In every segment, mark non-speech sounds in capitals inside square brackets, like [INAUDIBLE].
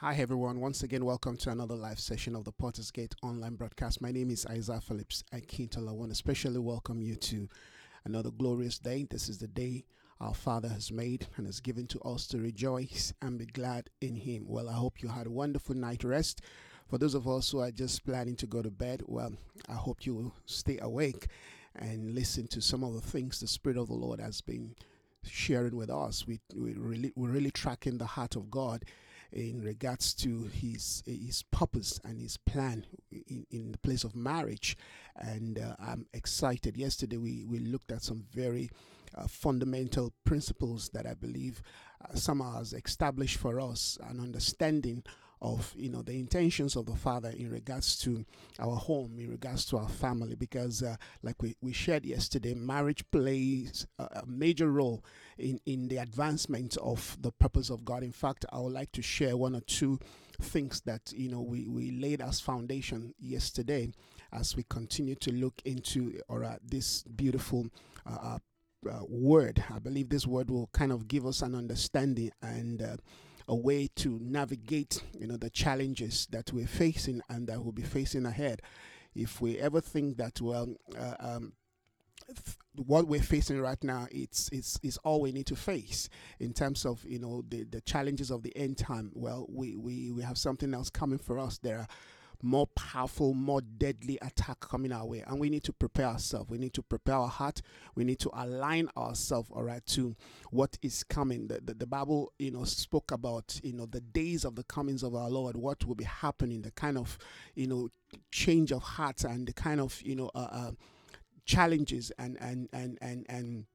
Hi, everyone. Once again, welcome to another live session of the Potter's Gate online broadcast. My name is Isaiah Phillips Akintola. I want to especially welcome you to another glorious day. This is the day our Father has made and has given to us to rejoice and be glad in Him. Well, I hope you had a wonderful night rest. For those of us who are just planning to go to bed, well, I hope you will stay awake and listen to some of the things the Spirit of the Lord has been sharing with us. We, we really, we're really tracking the heart of God in regards to his his purpose and his plan in, in the place of marriage. And uh, I'm excited. Yesterday we, we looked at some very uh, fundamental principles that I believe uh, somehow has established for us an understanding of you know the intentions of the father in regards to our home in regards to our family because uh, like we, we shared yesterday marriage plays a, major role in in the advancement of the purpose of god. In fact i would like to share one or two things that you know we, we laid as foundation yesterday as we continue to look into or uh, this beautiful uh, uh, word. I believe this word will kind of give us an understanding and uh, a way to navigate you know the challenges that we're facing and that we'll be facing ahead. If we ever think that well uh, um, what we're facing right now it's it's is all we need to face in terms of you know the the challenges of the end time. Well we we we have something else coming for us. There are more powerful, more deadly attack coming our way. And we need to prepare ourselves. We need to prepare our heart. We need to align ourselves, all right, to what is coming. The, the, the, Bible, you know, spoke about, you know, the days of the comings of our Lord, what will be happening, the kind of, you know, change of hearts and the kind of, you know, uh, uh, challenges and, and, and, and, and,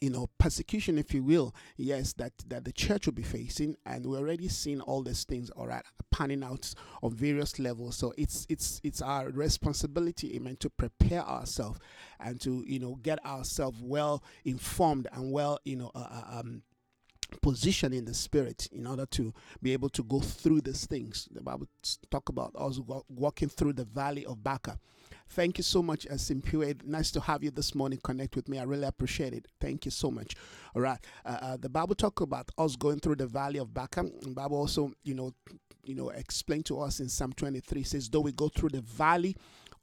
you know persecution if you will yes that that the church will be facing. And we're already seeing all these things all right panning out on various levels. So it's it's it's our responsibility amen to prepare ourselves and to you know get ourselves well informed and well you know uh, uh um position in the spirit in order to be able to go through these things. The bible talk about us walking through the valley of baca Thank you so much, Simpue. Nice to have you this morning. Connect with me. I really appreciate it. Thank you so much. All right. Uh, uh, the Bible talk about us going through the valley of Baca. The Bible also, you know, you know, explain to us in Psalm 23 says, though we go through the valley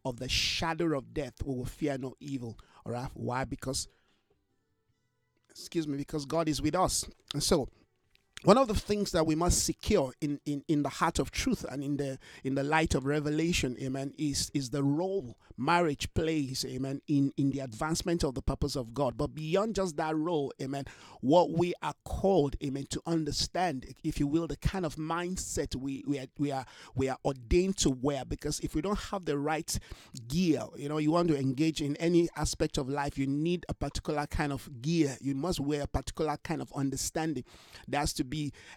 of the shadow of death, we will fear no evil. All right. Why? Because, excuse me, because God is with us. And so, one of the things that we must secure in, in, in the heart of truth and in the in the light of revelation amen is is the role marriage plays amen in in the advancement of the purpose of god. But beyond just that role amen what we are called amen to understand if you will the kind of mindset we we are we are, we are ordained to wear. Because if we don't have the right gear you know you want to engage in any aspect of life you need a particular kind of gear. You must wear a particular kind of understanding. That's to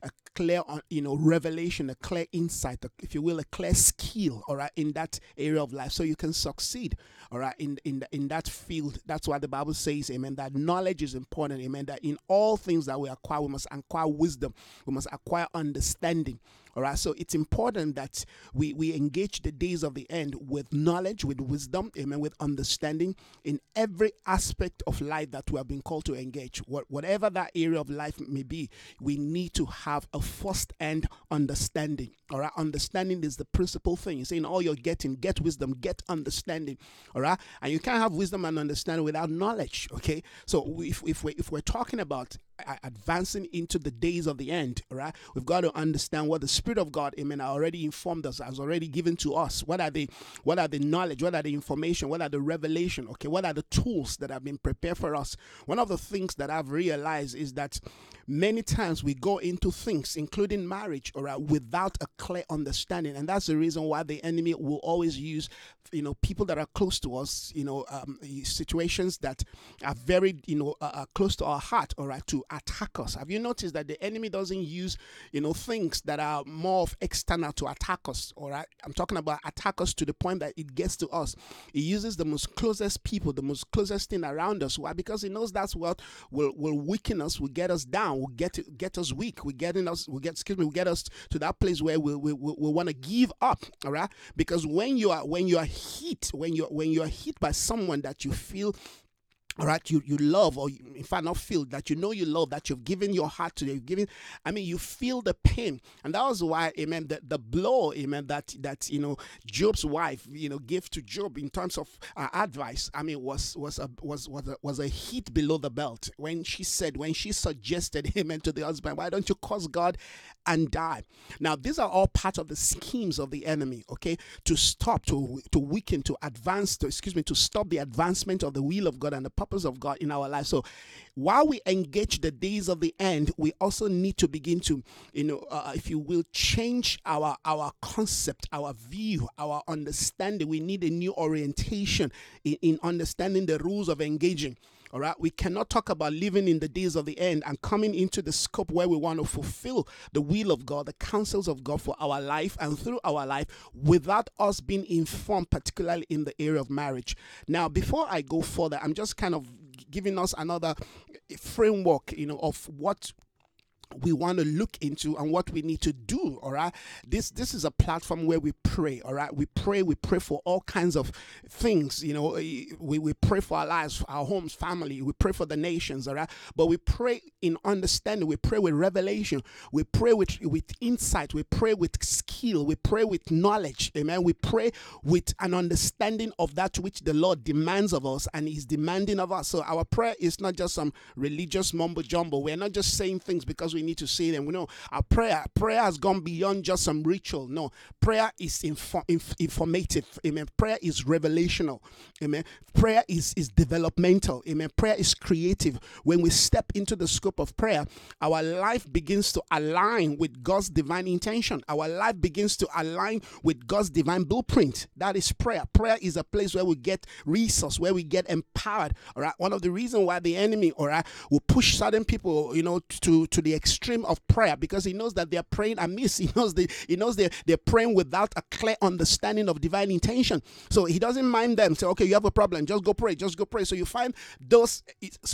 a clear, uh, you know, revelation, a clear insight, if you will, a clear skill, all right, in that area of life, so you can succeed, all right, in in in that field. That's why the Bible says, Amen. That knowledge is important, Amen. That in all things that we acquire, we must acquire wisdom, we must acquire understanding. All right. So it's important that we, we engage the days of the end with knowledge, with wisdom, amen, with understanding in every aspect of life that we have been called to engage. What, whatever that area of life may be, we need to have a first end understanding. All right. Understanding is the principal thing. Saying all you're getting, get wisdom, get understanding. All right. And you can't have wisdom and understanding without knowledge. Okay. So if, if, we, if we're talking about advancing into the days of the end, right? We've got to understand what the Spirit of God, amen, already informed us, has already given to us. What are the what are the knowledge, what are the information, what are the revelation, okay, what are the tools that have been prepared for us? One of the things that I've realized is that many times we go into things, including marriage, all right, without a clear understanding. And that's the reason why the enemy will always use, you know, people that are close to us, you know, um, situations that are very, you know, uh, uh close to our heart, all right, to attack us. Have you noticed that the enemy doesn't use, you know, things that are more of external to attack us? All right. I'm talking about attack us to the point that it gets to us. He uses the most closest people, the most closest thing around us. Why? Because he knows that's what will, will weaken us, will get us down, will get get us weak, will get in us, will get excuse me, will get us to that place where we we, we, we want to give up. All right. Because when you are when you are hit, when you when you are hit by someone that you feel all right you you love or you, in fact not feel that you know you love that you've given your heart to you've given i mean you feel the pain. And that was why amen the, the blow amen that that you know Job's wife you know gave to job in terms of uh, advice i mean was was a was was a, was a hit below the belt. When she said when she suggested [LAUGHS] amen to the husband why don't you curse god and die? Now these are all part of the schemes of the enemy okay to stop to to weaken to advance to excuse me to stop the advancement of the will of god and the purpose of God in our life. So while we engage the days of the end, we also need to begin to, you know, uh, if you will, change our our concept, our view, our understanding. We need a new orientation in, in understanding the rules of engaging. All right, we cannot talk about living in the days of the end and coming into the scope where we want to fulfill the will of God, the counsels of God for our life and through our life without us being informed, particularly in the area of marriage. Now, before I go further, I'm just kind of giving us another framework, you know, of what we want to look into and what we need to do all right? This this is a platform where we pray all right? We pray we pray for all kinds of things you know? Eh, we, we pray for our lives our homes family we pray for the nations all right? But we pray in understanding we pray with revelation we pray with with insight we pray with skill we pray with knowledge amen? We pray with an understanding of that which the lord demands of us and is demanding of us. So our prayer is not just some religious mumbo jumbo. We're not just saying things because we need to say them. We know our prayer, prayer has gone beyond just some ritual. No, prayer is info, inf, informative. Amen. Prayer is revelational. Amen. Prayer is, is developmental. Amen. Prayer is creative. When we step into the scope of prayer, our life begins to align with God's divine intention. Our life begins to align with God's divine blueprint. That is prayer. Prayer is a place where we get resource, where we get empowered. All right. One of the reasons why the enemy, all right, will push certain people, you know, to to the extreme of prayer because he knows that they're praying amiss. [LAUGHS] He knows they he knows they they're praying without a clear understanding of divine intention. So he doesn't mind them. Say, okay, you have a problem, just go pray, just go pray. So you find those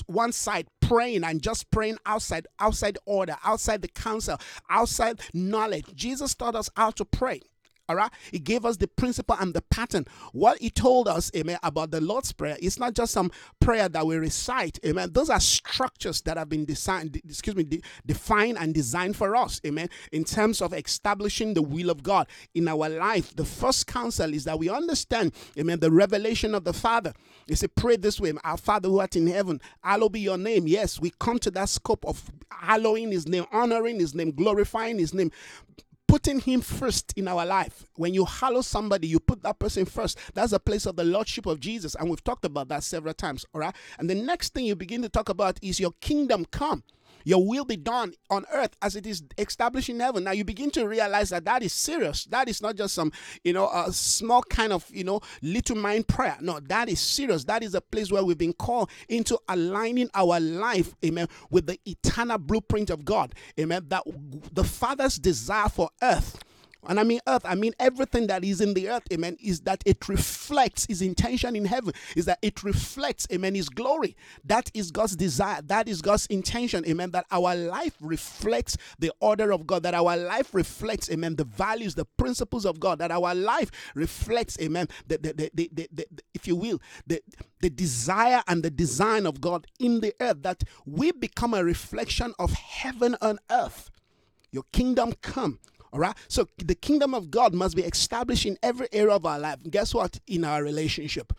one side praying and just praying outside, outside order, outside the counsel, outside knowledge. Jesus taught us how to pray. All right. He gave us the principle and the pattern. What he told us, amen, about the Lord's Prayer it's not just some prayer that we recite, amen. Those are structures that have been designed, excuse me, de- defined and designed for us, amen, in terms of establishing the will of God in our life. The first counsel is that we understand, amen, the revelation of the Father. He said, Pray this way, Our Father who art in heaven, hallowed be your name. Yes, we come to that scope of hallowing his name, honoring his name, glorifying his name putting him first in our life. When you hallow somebody, you put that person first. That's a place of the lordship of Jesus. And we've talked about that several times. All right. And the next thing you begin to talk about is your kingdom come. Your will be done on earth as it is established in heaven. Now you begin to realize that that is serious. That is not just some, you know, a small kind of, you know, little mind prayer. No, that is serious. That is a place where we've been called into aligning our life, amen, with the eternal blueprint of God. Amen. That the Father's desire for earth and I mean earth, I mean everything that is in the earth, amen, is that it reflects his intention in heaven, is that it reflects, amen, his glory. That is God's desire. That is God's intention, amen, that our life reflects the order of God, that our life reflects, amen, the values, the principles of God, that our life reflects, amen, the, the, the, the, if you will, the, the desire and the design of God in the earth, that we become a reflection of heaven on earth. Your kingdom come, all right. So the kingdom of God must be established in every area of our life. Guess what? In our relationship.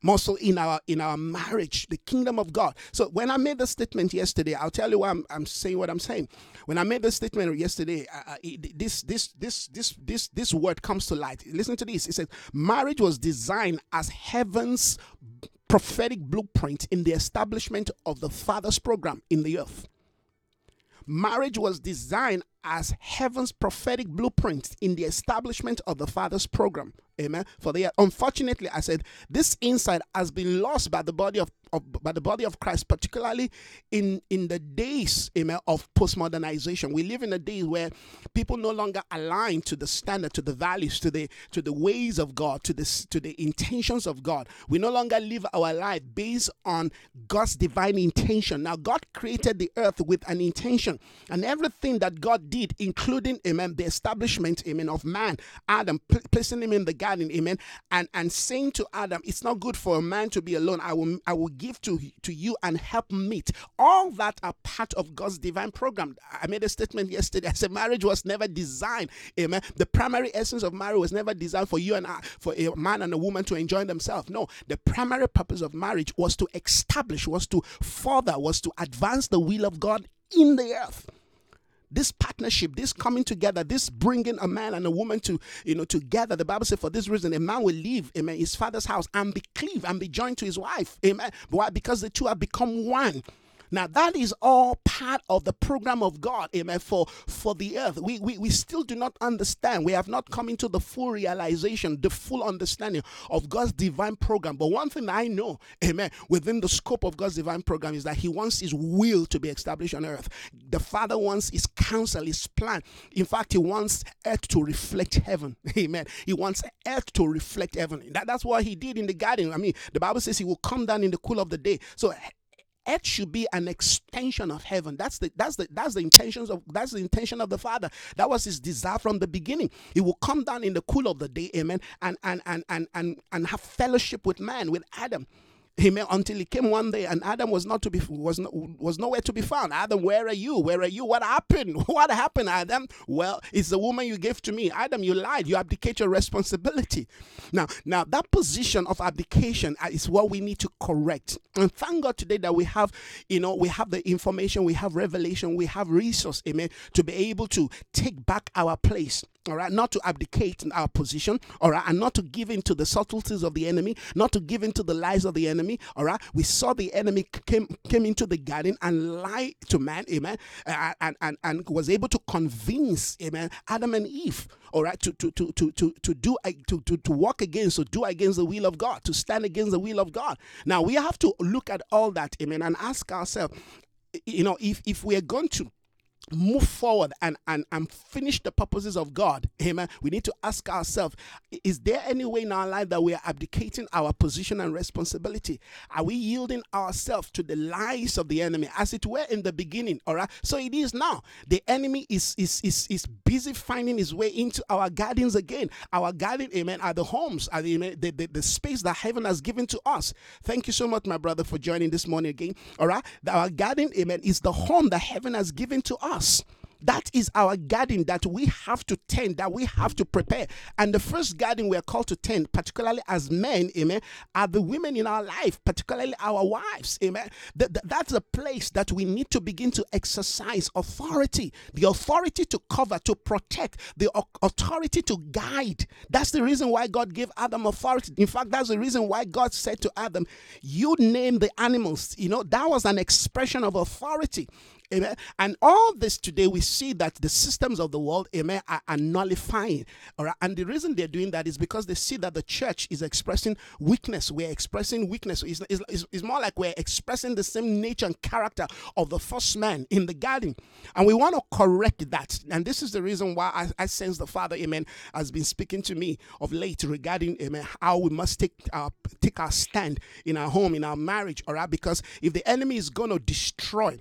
Muscle in our in our marriage, the kingdom of God. So when I made the statement yesterday, I'll tell you why I'm, I'm saying what I'm saying. When I made the statement yesterday, uh, this this this this this this word comes to light. Listen to this. It says marriage was designed as heaven's prophetic blueprint in the establishment of the Father's program in the earth. Marriage was designed as heaven's prophetic blueprint in the establishment of the Father's program. Amen. For the unfortunately, I said this insight has been lost by the body of, of, by the body of Christ, particularly in in the days, amen, of postmodernization. We live in a day where people no longer align to the standard, to the values, to the to the ways of God, to the to the intentions of God. We no longer live our life based on God's divine intention. Now, God created the earth with an intention, and everything that God did, including amen, the establishment, amen, of man, Adam, placing him in the garden, amen, and, and saying to Adam, It's not good for a man to be alone. I will I will give to, to you and help meet. All that are part of God's divine program. I made a statement yesterday. I said marriage was never designed, amen. The primary essence of marriage was never designed for you and I, for a man and a woman to enjoy themselves. No, the primary purpose of marriage was to establish, was to further, was to advance the will of God in the earth this partnership this coming together this bringing a man and a woman to you know together. The bible says for this reason a man will leave amen his father's house and be cleave and be joined to his wife amen. Why? Because the two have become one now that is all part of the program of God, amen, for, for the earth. We, we, we still do not understand. We have not come into the full realization, the full understanding of God's divine program. But one thing I know, amen, within the scope of God's divine program is that He wants His will to be established on earth. The Father wants His counsel, His plan. In fact, He wants earth to reflect heaven. [LAUGHS] Amen. He wants earth to reflect heaven. That, that's what He did in the garden. I mean, the Bible says He will come down in the cool of the day. So earth should be an extension of heaven. That's the that's the that's the intentions of that's the intention of the Father. That was his desire from the beginning. He will come down in the cool of the day, amen, and and and and and, and have fellowship with man, with Adam. Amen. Until he came one day and Adam was not to be was was nowhere to be found. Adam, where are you? Where are you? What happened? [LAUGHS] What happened, Adam? Well, it's the woman you gave to me. Adam, you lied. You abdicate your responsibility. Now, now that position of abdication uh, is what we need to correct. And thank God today that we have, you know, we have the information, we have revelation, we have resource, amen, to be able to take back our place all right, not to abdicate in our position, all right, and not to give in to the subtleties of the enemy, not to give in to the lies of the enemy, all right. We saw the enemy came came into the garden and lied to man, amen, and and, and was able to convince, amen, Adam and Eve, all right, to to to to to, to do uh, to, to to walk against, to do against the will of God, to stand against the will of God. Now we have to look at all that, amen, and ask ourselves, you know, if if we are going to move forward and, and, and finish the purposes of God, amen, we need to ask ourselves is there any way in our life that we are abdicating our position and responsibility? Are we yielding ourselves to the lies of the enemy as it were in the beginning? All right, so it is now. The enemy is, is, is, is busy finding his way into our gardens again. Our garden, amen, are the homes, are the, the, the, the space that heaven has given to us. Thank you so much, my brother, for joining this morning again. All right, our garden, amen, is the home that heaven has given to us us. That is our garden that we have to tend, that we have to prepare. And the first garden we are called to tend, particularly as men, amen, are the women in our life, particularly our wives, amen. That, that, that's a place that we need to begin to exercise authority, the authority to cover, to protect, the authority to guide. That's the reason why God gave Adam authority. In fact, that's the reason why God said to Adam, You name the animals. You know, that was an expression of authority. Amen. And all this today, we see that the systems of the world, amen, are, are nullifying. All right. And the reason they're doing that is because they see that the church is expressing weakness. We're expressing weakness. It's, it's, it's more like we're expressing the same nature and character of the first man in the garden. And we want to correct that. And this is the reason why I, I sense the Father, amen, has been speaking to me of late regarding, amen, how we must take our, take our stand in our home, in our marriage. All right. Because if the enemy is going to destroy,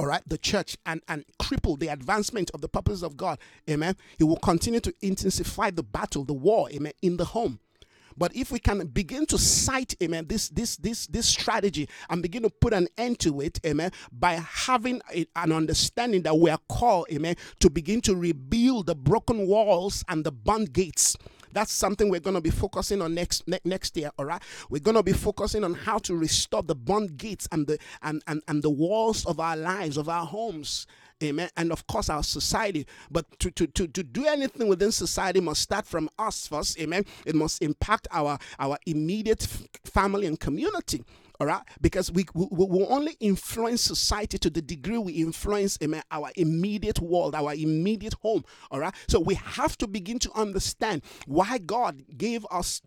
all right, the church and, and cripple the advancement of the purposes of God, amen, he will continue to intensify the battle, the war, amen, in the home. But if we can begin to cite, amen, this this this this strategy and begin to put an end to it, amen, by having a, an understanding that we are called, amen, to begin to rebuild the broken walls and the bond gates that's something we're going to be focusing on next ne- next year. All right, we're going to be focusing on how to restore the bond gates and the and, and and the walls of our lives, of our homes. Amen. And of course, our society. But to, to, to, to do anything within society must start from us first. Amen. It must impact our, our immediate family and community all right because we, we, will only influence society to the degree we influence amen, our immediate world our immediate home all right so we have to begin to understand why god gave us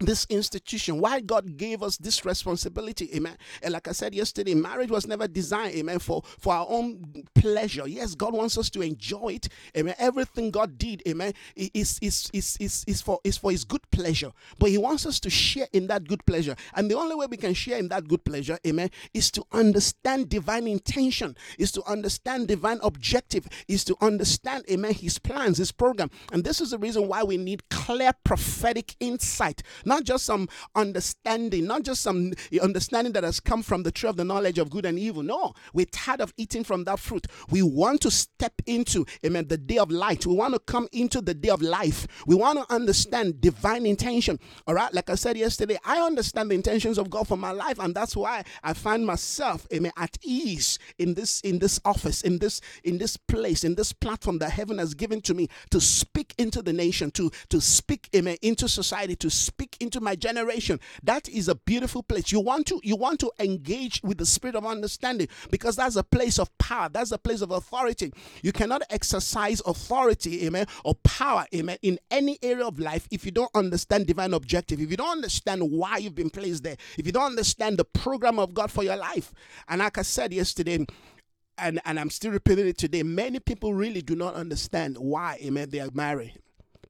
this institution, why God gave us this responsibility, amen. And like I said yesterday, marriage was never designed, amen, for, for our own pleasure. Yes, God wants us to enjoy it, amen. Everything God did, amen, is, is, is, is, is, for, is for His good pleasure. But He wants us to share in that good pleasure. And the only way we can share in that good pleasure, amen, is to understand divine intention, is to understand divine objective, is to understand, amen, His plans, His program. And this is the reason why we need clear prophetic insight not just some understanding, not just some understanding that has come from the tree of the knowledge of good and evil. No, we're tired of eating from that fruit. We want to step into, amen, the day of light. We want to come into the day of life. We want to understand divine intention. All right, like I said yesterday, I understand the intentions of God for my life, and that's why I find myself, amen, at ease in this in this office, in this in this place, in this platform that heaven has given to me to speak into the nation, to to speak, amen, into society, to speak into my generation. That is a beautiful place. You want to you want to engage with the spirit of understanding because that's a place of power. That's a place of authority. You cannot exercise authority, amen, or power, amen, in any area of life if you don't understand divine objective. If you don't understand why you've been placed there. If you don't understand the program of God for your life. And like I said yesterday, and, and I'm still repeating it today, many people really do not understand why, amen, they are married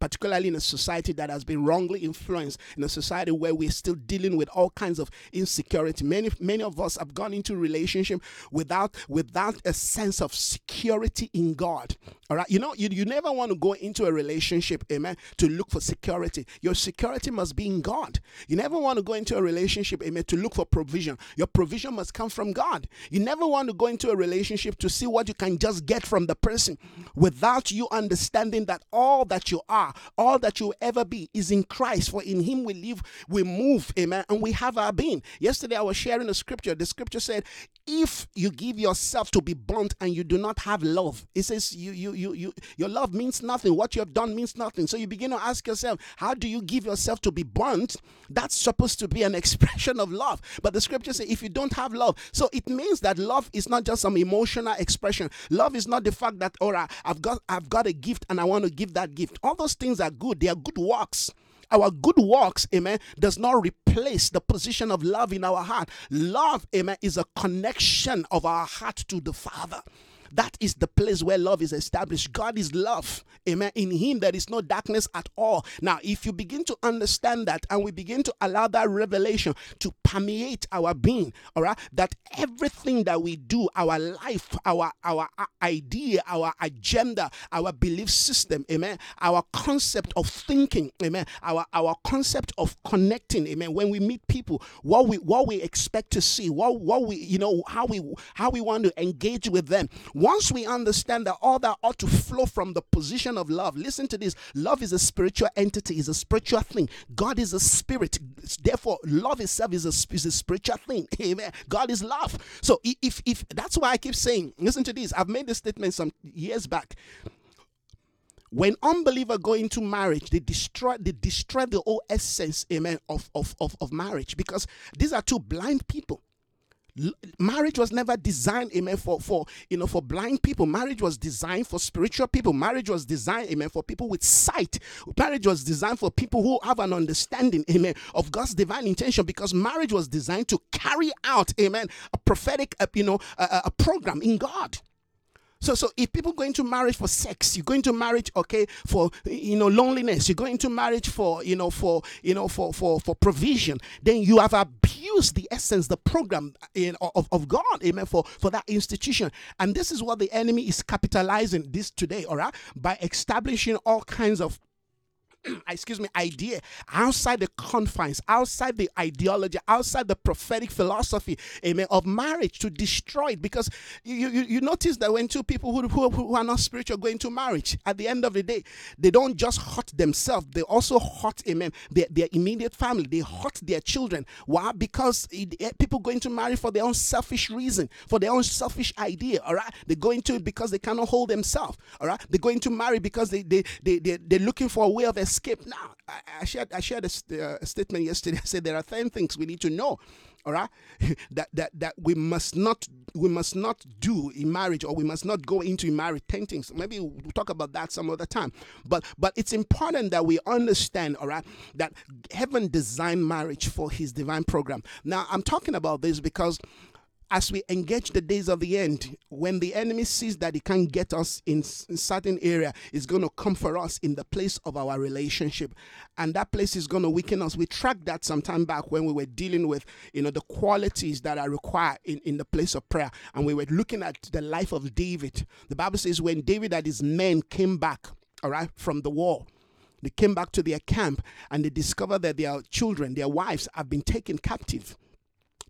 particularly in a society that has been wrongly influenced, in a society where we're still dealing with all kinds of insecurity. Many, many of us have gone into relationship without without a sense of security in God. All right, you know, you, you never want to go into a relationship, amen, to look for security. Your security must be in God. You never want to go into a relationship, amen, to look for provision. Your provision must come from God. You never want to go into a relationship to see what you can just get from the person without you understanding that all that you are are, all that you'll ever be is in Christ. For in Him we live, we move, amen, and we have our being. Yesterday I was sharing a scripture. The scripture said, if you give yourself to be burnt and you do not have love, it says you you you you your love means nothing. What you have done means nothing. So you begin to ask yourself, how do you give yourself to be burnt? That's supposed to be an [LAUGHS] expression of love. But the scripture says if you don't have love, so it means that love is not just some emotional expression. Love is not the fact that, all right, I've got I've got a gift and I want to give that gift. All those things are good, they are good works. Our good works, amen, does not replace the position of love in our heart. Love, amen, is a connection of our heart to the Father. That is the place where love is established. God is love. Amen. In Him, there is no darkness at all. Now, if you begin to understand that and we begin to allow that revelation to permeate our being, all right, that everything that we do, our life, our, our uh, idea, our agenda, our belief system, amen, our concept of thinking, amen, our, our concept of connecting, amen, when we meet people, what we what we expect to see, what what we, you know, how we how we want to engage with them once we understand that all that ought to flow from the position of love, listen to this love is a spiritual entity, is a spiritual thing. God is a spirit. Therefore, love itself is a, is a spiritual thing. [LAUGHS] Amen. God is love. So if, if that's why I keep saying, listen to this. I've made this statement some years back when unbeliever go into marriage they destroy they destroy the whole essence amen of, of of of marriage because these are two blind people marriage was never designed amen for for you know for blind people. Marriage was designed for spiritual people. Marriage was designed amen for people with sight. Marriage was designed for people who have an understanding amen of god's divine intention because marriage was designed to carry out amen a prophetic uh, you know a, a program in god so, so if people go into marriage for sex, you go into marriage, okay, for you know loneliness, you go into marriage for you know for you know for for for provision, then you have abused the essence, the program in, of, of God, amen, for for that institution. And this is what the enemy is capitalizing this today, all right, by establishing all kinds of [CLEARS THROAT] excuse me, idea outside the confines, outside the ideology, outside the prophetic philosophy, amen, of marriage to destroy it. Because you, you, you notice that when two people who, who, who are not spiritual go into marriage, at the end of the day, they don't just hurt themselves, they also hurt, amen, their, their immediate family, they hurt their children. Why? Because it, it, people go into marriage for their own selfish reason, for their own selfish idea, all right? They go into it because they cannot hold themselves, all right? They go into marriage because they, they, they, they, they're looking for a way of escape. Now, I, I shared I shared a, uh, a statement yesterday. [LAUGHS] I said there are ten things we need to know all right [LAUGHS] that that that we must not we must not do in marriage or we must not go into marriage 10 things maybe we'll talk about that some other time but but it's important that we understand all right that heaven designed marriage for his divine program now i'm talking about this because as we engage the days of the end, when the enemy sees that he can't get us in, in certain area, is going to come for us in the place of our relationship, and that place is going to weaken us. We tracked that some time back when we were dealing with, you know, the qualities that are required in, in the place of prayer, and we were looking at the life of David. The Bible says when David and his men came back, all right, from the war, they came back to their camp and they discovered that their children, their wives, have been taken captive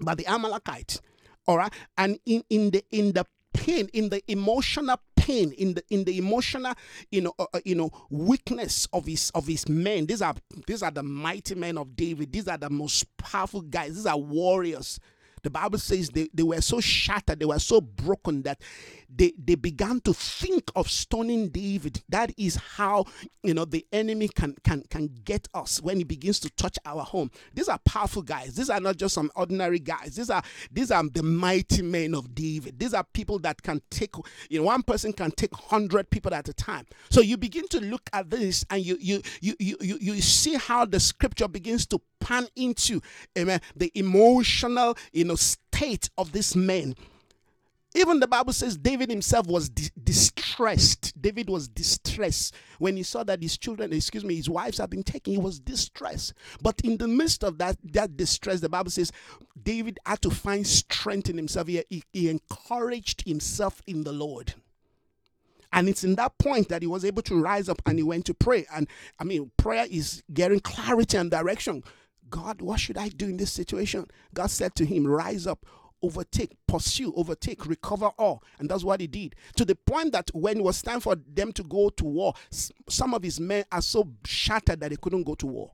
by the Amalekites all right? And in in the in the pain in the emotional pain in the in the emotional you know uh, uh, you know weakness of his of his men. These are these are the mighty men of david. These are the most powerful guys. These are warriors the Bible says they, they were so shattered, they were so broken that they, they began to think of stoning David. That is how you know the enemy can can can get us when he begins to touch our home. These are powerful guys. These are not just some ordinary guys. These are these are the mighty men of David. These are people that can take you know one person can take hundred people at a time. So you begin to look at this and you you you you you, you see how the scripture begins to pan into amen the emotional you know state of this man. Even the bible says david himself was di- distressed. David was distressed. When he saw that his children excuse me his wives had been taken he was distressed. But in the midst of that that distress the bible says david had to find strength in himself. He, he, he encouraged himself in the lord. And it's in that point that he was able to rise up and he went to pray. And I mean, prayer is getting clarity and direction. God, what should I do in this situation? God said to him, Rise up, overtake, pursue, overtake, recover all. And that's what he did. To the point that when it was time for them to go to war, some of his men are so shattered that they couldn't go to war.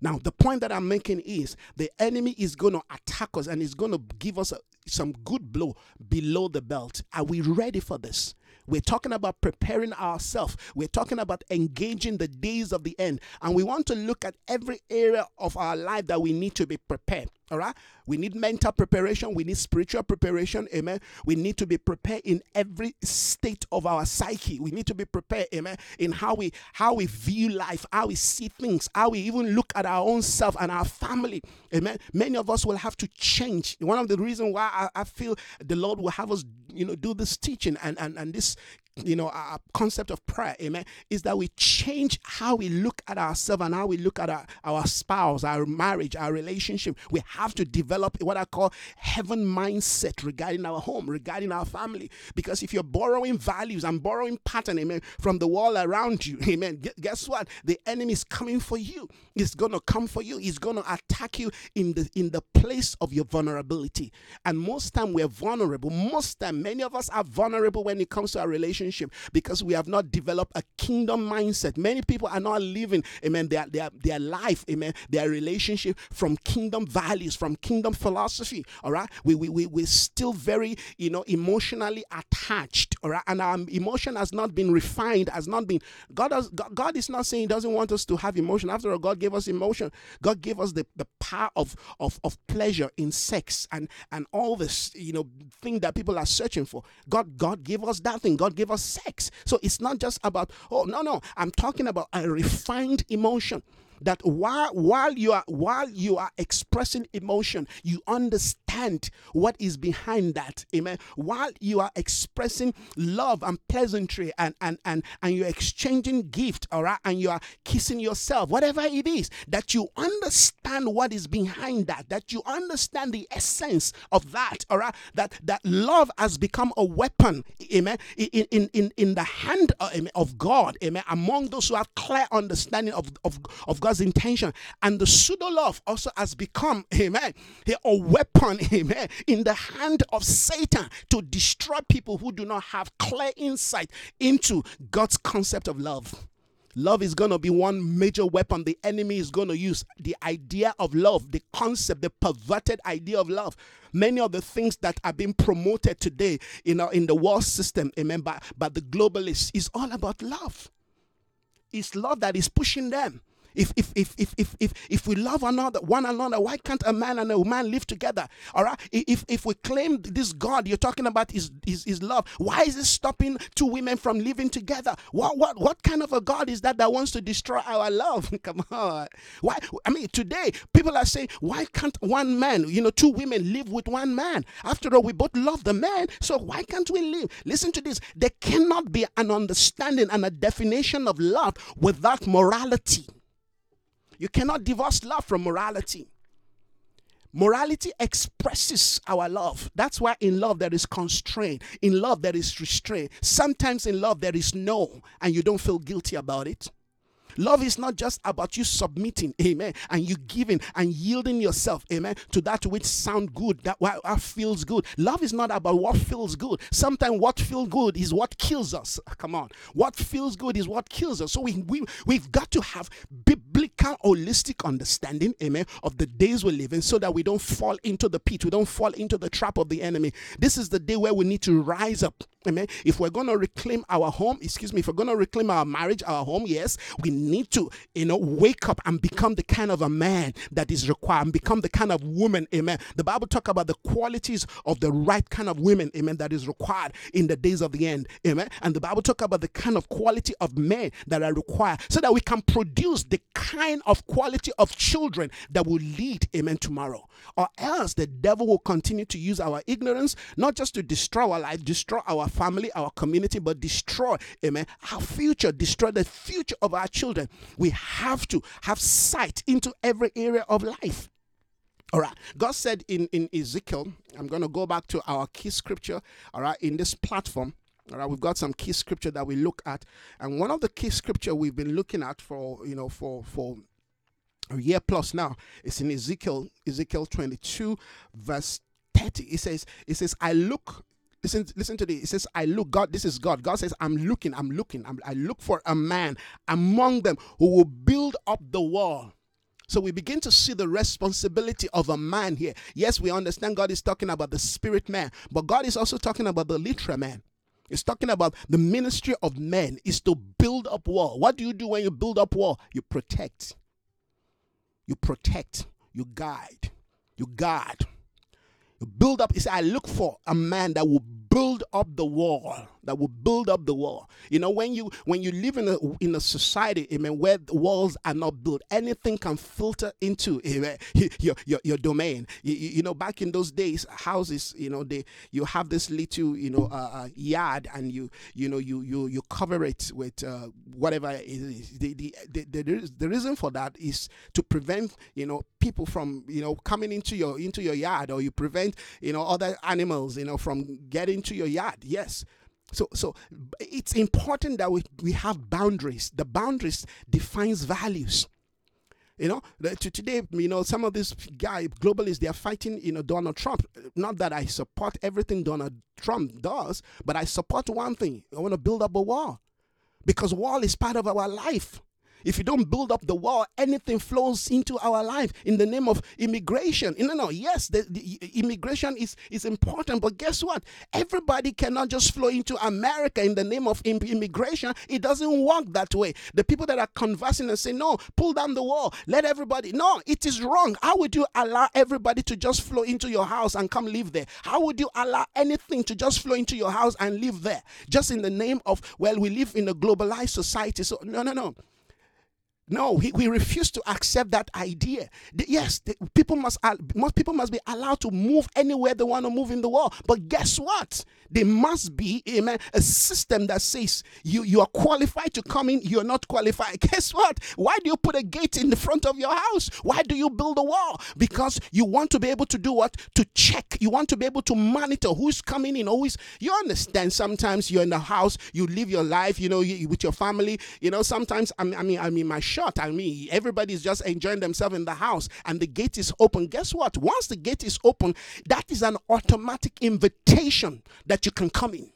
Now, the point that I'm making is the enemy is going to attack us and is going to give us a, some good blow below the belt. Are we ready for this? We're talking about preparing ourselves. We're talking about engaging the days of the end. And we want to look at every area of our life that we need to be prepared. All right. We need mental preparation. We need spiritual preparation. Amen. We need to be prepared in every state of our psyche. We need to be prepared. Amen. In how we how we view life, how we see things, how we even look at our own self and our family. Amen. Many of us will have to change. One of the reasons why I, I feel the Lord will have us, you know, do this teaching and and and this you know, our concept of prayer, amen, is that we change how we look at ourselves and how we look at our, our spouse, our marriage, our relationship. We have to develop what I call heaven mindset regarding our home, regarding our family. Because if you're borrowing values and borrowing pattern, amen, from the world around you, [LAUGHS] amen, guess what? The enemy is coming for you. He's gonna come for you. He's gonna attack you in the in the place of your vulnerability. And most time we're vulnerable. Most time, many of us are vulnerable when it comes to our relationship relationship because we have not developed a kingdom mindset. Many people are not living, amen, their, their, their life, amen, their relationship from kingdom values, from kingdom philosophy, all right? We, we, we, we're still very, you know, emotionally attached, all right? And our emotion has not been refined, has not been, God, has, God is not saying He doesn't want us to have emotion. After all, God gave us emotion. God gave us the, the power of, of, of pleasure in sex and, and all this, you know, thing that people are searching for. God, God gave us that thing. God gave us sex. So it's not just about, oh, no, no. I'm talking about a refined emotion that while while you are while you are expressing emotion you understand what is behind that. Amen. While you are expressing love and pleasantry and and and, and you're exchanging gift all right and you are kissing yourself whatever it is that you understand what is behind that that you understand the essence of that all right that that love has become a weapon amen in in in, in the hand of, uh, of god amen among those who have clear understanding of of, of god Intention. And the pseudo love also has become, [LAUGHS] amen, a weapon, [LAUGHS] amen, in the hand of Satan to destroy people who do not have clear insight into God's concept of love. Love is going to be one major weapon the enemy is going to use. The idea of love, the concept, the perverted idea of love. Many of the things that are being promoted today in, our, in the world system, amen, by, by the globalists is all about love. It's love that is pushing them. If if if if if if, if we love another one another, why can't a man and a woman live together? All right. If if we claim this God you're talking about is is, is love, why is it stopping two women from living together? What what what kind of a God is that that wants to destroy our love? [LAUGHS] Come on. Why? I mean, today people are saying, why can't one man, you know, two women live with one man? After all, we both love the man, so why can't we live? Listen to this. There cannot be an understanding and a definition of love without morality. You cannot divorce love from morality. Morality expresses our love. That's why in love there is constraint. In love there is restraint. Sometimes in love there is no, and you don't feel guilty about it. Love is not just about you submitting, amen, and you giving and yielding yourself, amen, to that which sounds good, that what feels good. Love is not about what feels good. Sometimes what feels good is what kills us. Come on. What feels good is what kills us. So we, we, we've got to have biblical, holistic understanding, amen, of the days we live in so that we don't fall into the pit. We don't fall into the trap of the enemy. This is the day where we need to rise up, amen. If we're going to reclaim our home, excuse me, if we're going to reclaim our marriage, our home, yes, we need to, you know, wake up and become the kind of a man that is required and become the kind of woman, amen. The Bible talk about the qualities of the right kind of women, amen, that is required in the days of the end, amen. And the Bible talk about the kind of quality of men that are required so that we can produce the kind of quality of children that will lead, amen, tomorrow. Or else the devil will continue to use our ignorance, not just to destroy our life, destroy our family, our community, but destroy, amen, our future, destroy the future of our children children. We have to have sight into every area of life. All right. God said in, in Ezekiel, I'm going to go back to our key scripture, all right, in this platform. All right, we've got some key scripture that we look at. And one of the key scripture we've been looking at for, you know, for for a year plus now is in Ezekiel, Ezekiel 22, verse 30. It says, it says, I look Listen, listen to this. It says, I look, God, this is God. God says, I'm looking, I'm looking, I'm, I look for a man among them who will build up the wall. So we begin to see the responsibility of a man here. Yes, we understand God is talking about the spirit man, but God is also talking about the literal man. He's talking about the ministry of men is to build up wall. What do you do when you build up wall? You protect. You protect. You guide. You guard. You build up. Said, I look for a man that will build up the wall that will build up the wall. You know when you when you live in a in a society amen where walls are not built anything can filter into amen, [LAUGHS] your, your your domain. You, you know back in those days houses you know they you have this little you know uh, uh, yard and you you know you you you cover it with uh, whatever it is. The, the, the, the, the reason for that is to prevent you know people from you know coming into your into your yard or you prevent you know other animals you know from getting to your yard yes. So so it's important that we, we have boundaries. The boundaries defines values. You know to today you know some of these guy globalists they are fighting you know donald trump. Not that i support everything donald trump does but i support one thing. I want to build up a wall. Because wall is part of our life if you don't build up the wall, anything flows into our life in the name of immigration. No, no, yes, the, the immigration is, is important, but guess what? Everybody cannot just flow into America in the name of immigration. It doesn't work that way. The people that are conversing and say, no, pull down the wall, let everybody. No, it is wrong. How would you allow everybody to just flow into your house and come live there? How would you allow anything to just flow into your house and live there? Just in the name of, well, we live in a globalized society. So, no, no, no. No, he, we refuse to accept that idea. The, yes, the, people must most people must be allowed to move anywhere they want to move in the world. But guess what? There must be amen, a system that says you, you are qualified to come in, you're not qualified. [LAUGHS] Guess what? Why do you put a gate in the front of your house? Why do you build a wall? Because you want to be able to do what? To check. You want to be able to monitor who's coming in, always. You understand sometimes you're in the house, you live your life, you know, you, with your family. You know, sometimes I mean, I mean, I mean, my shot, I mean, everybody's just enjoying themselves in the house and the gate is open. Guess what? Once the gate is open, that is an automatic invitation that that you can come in.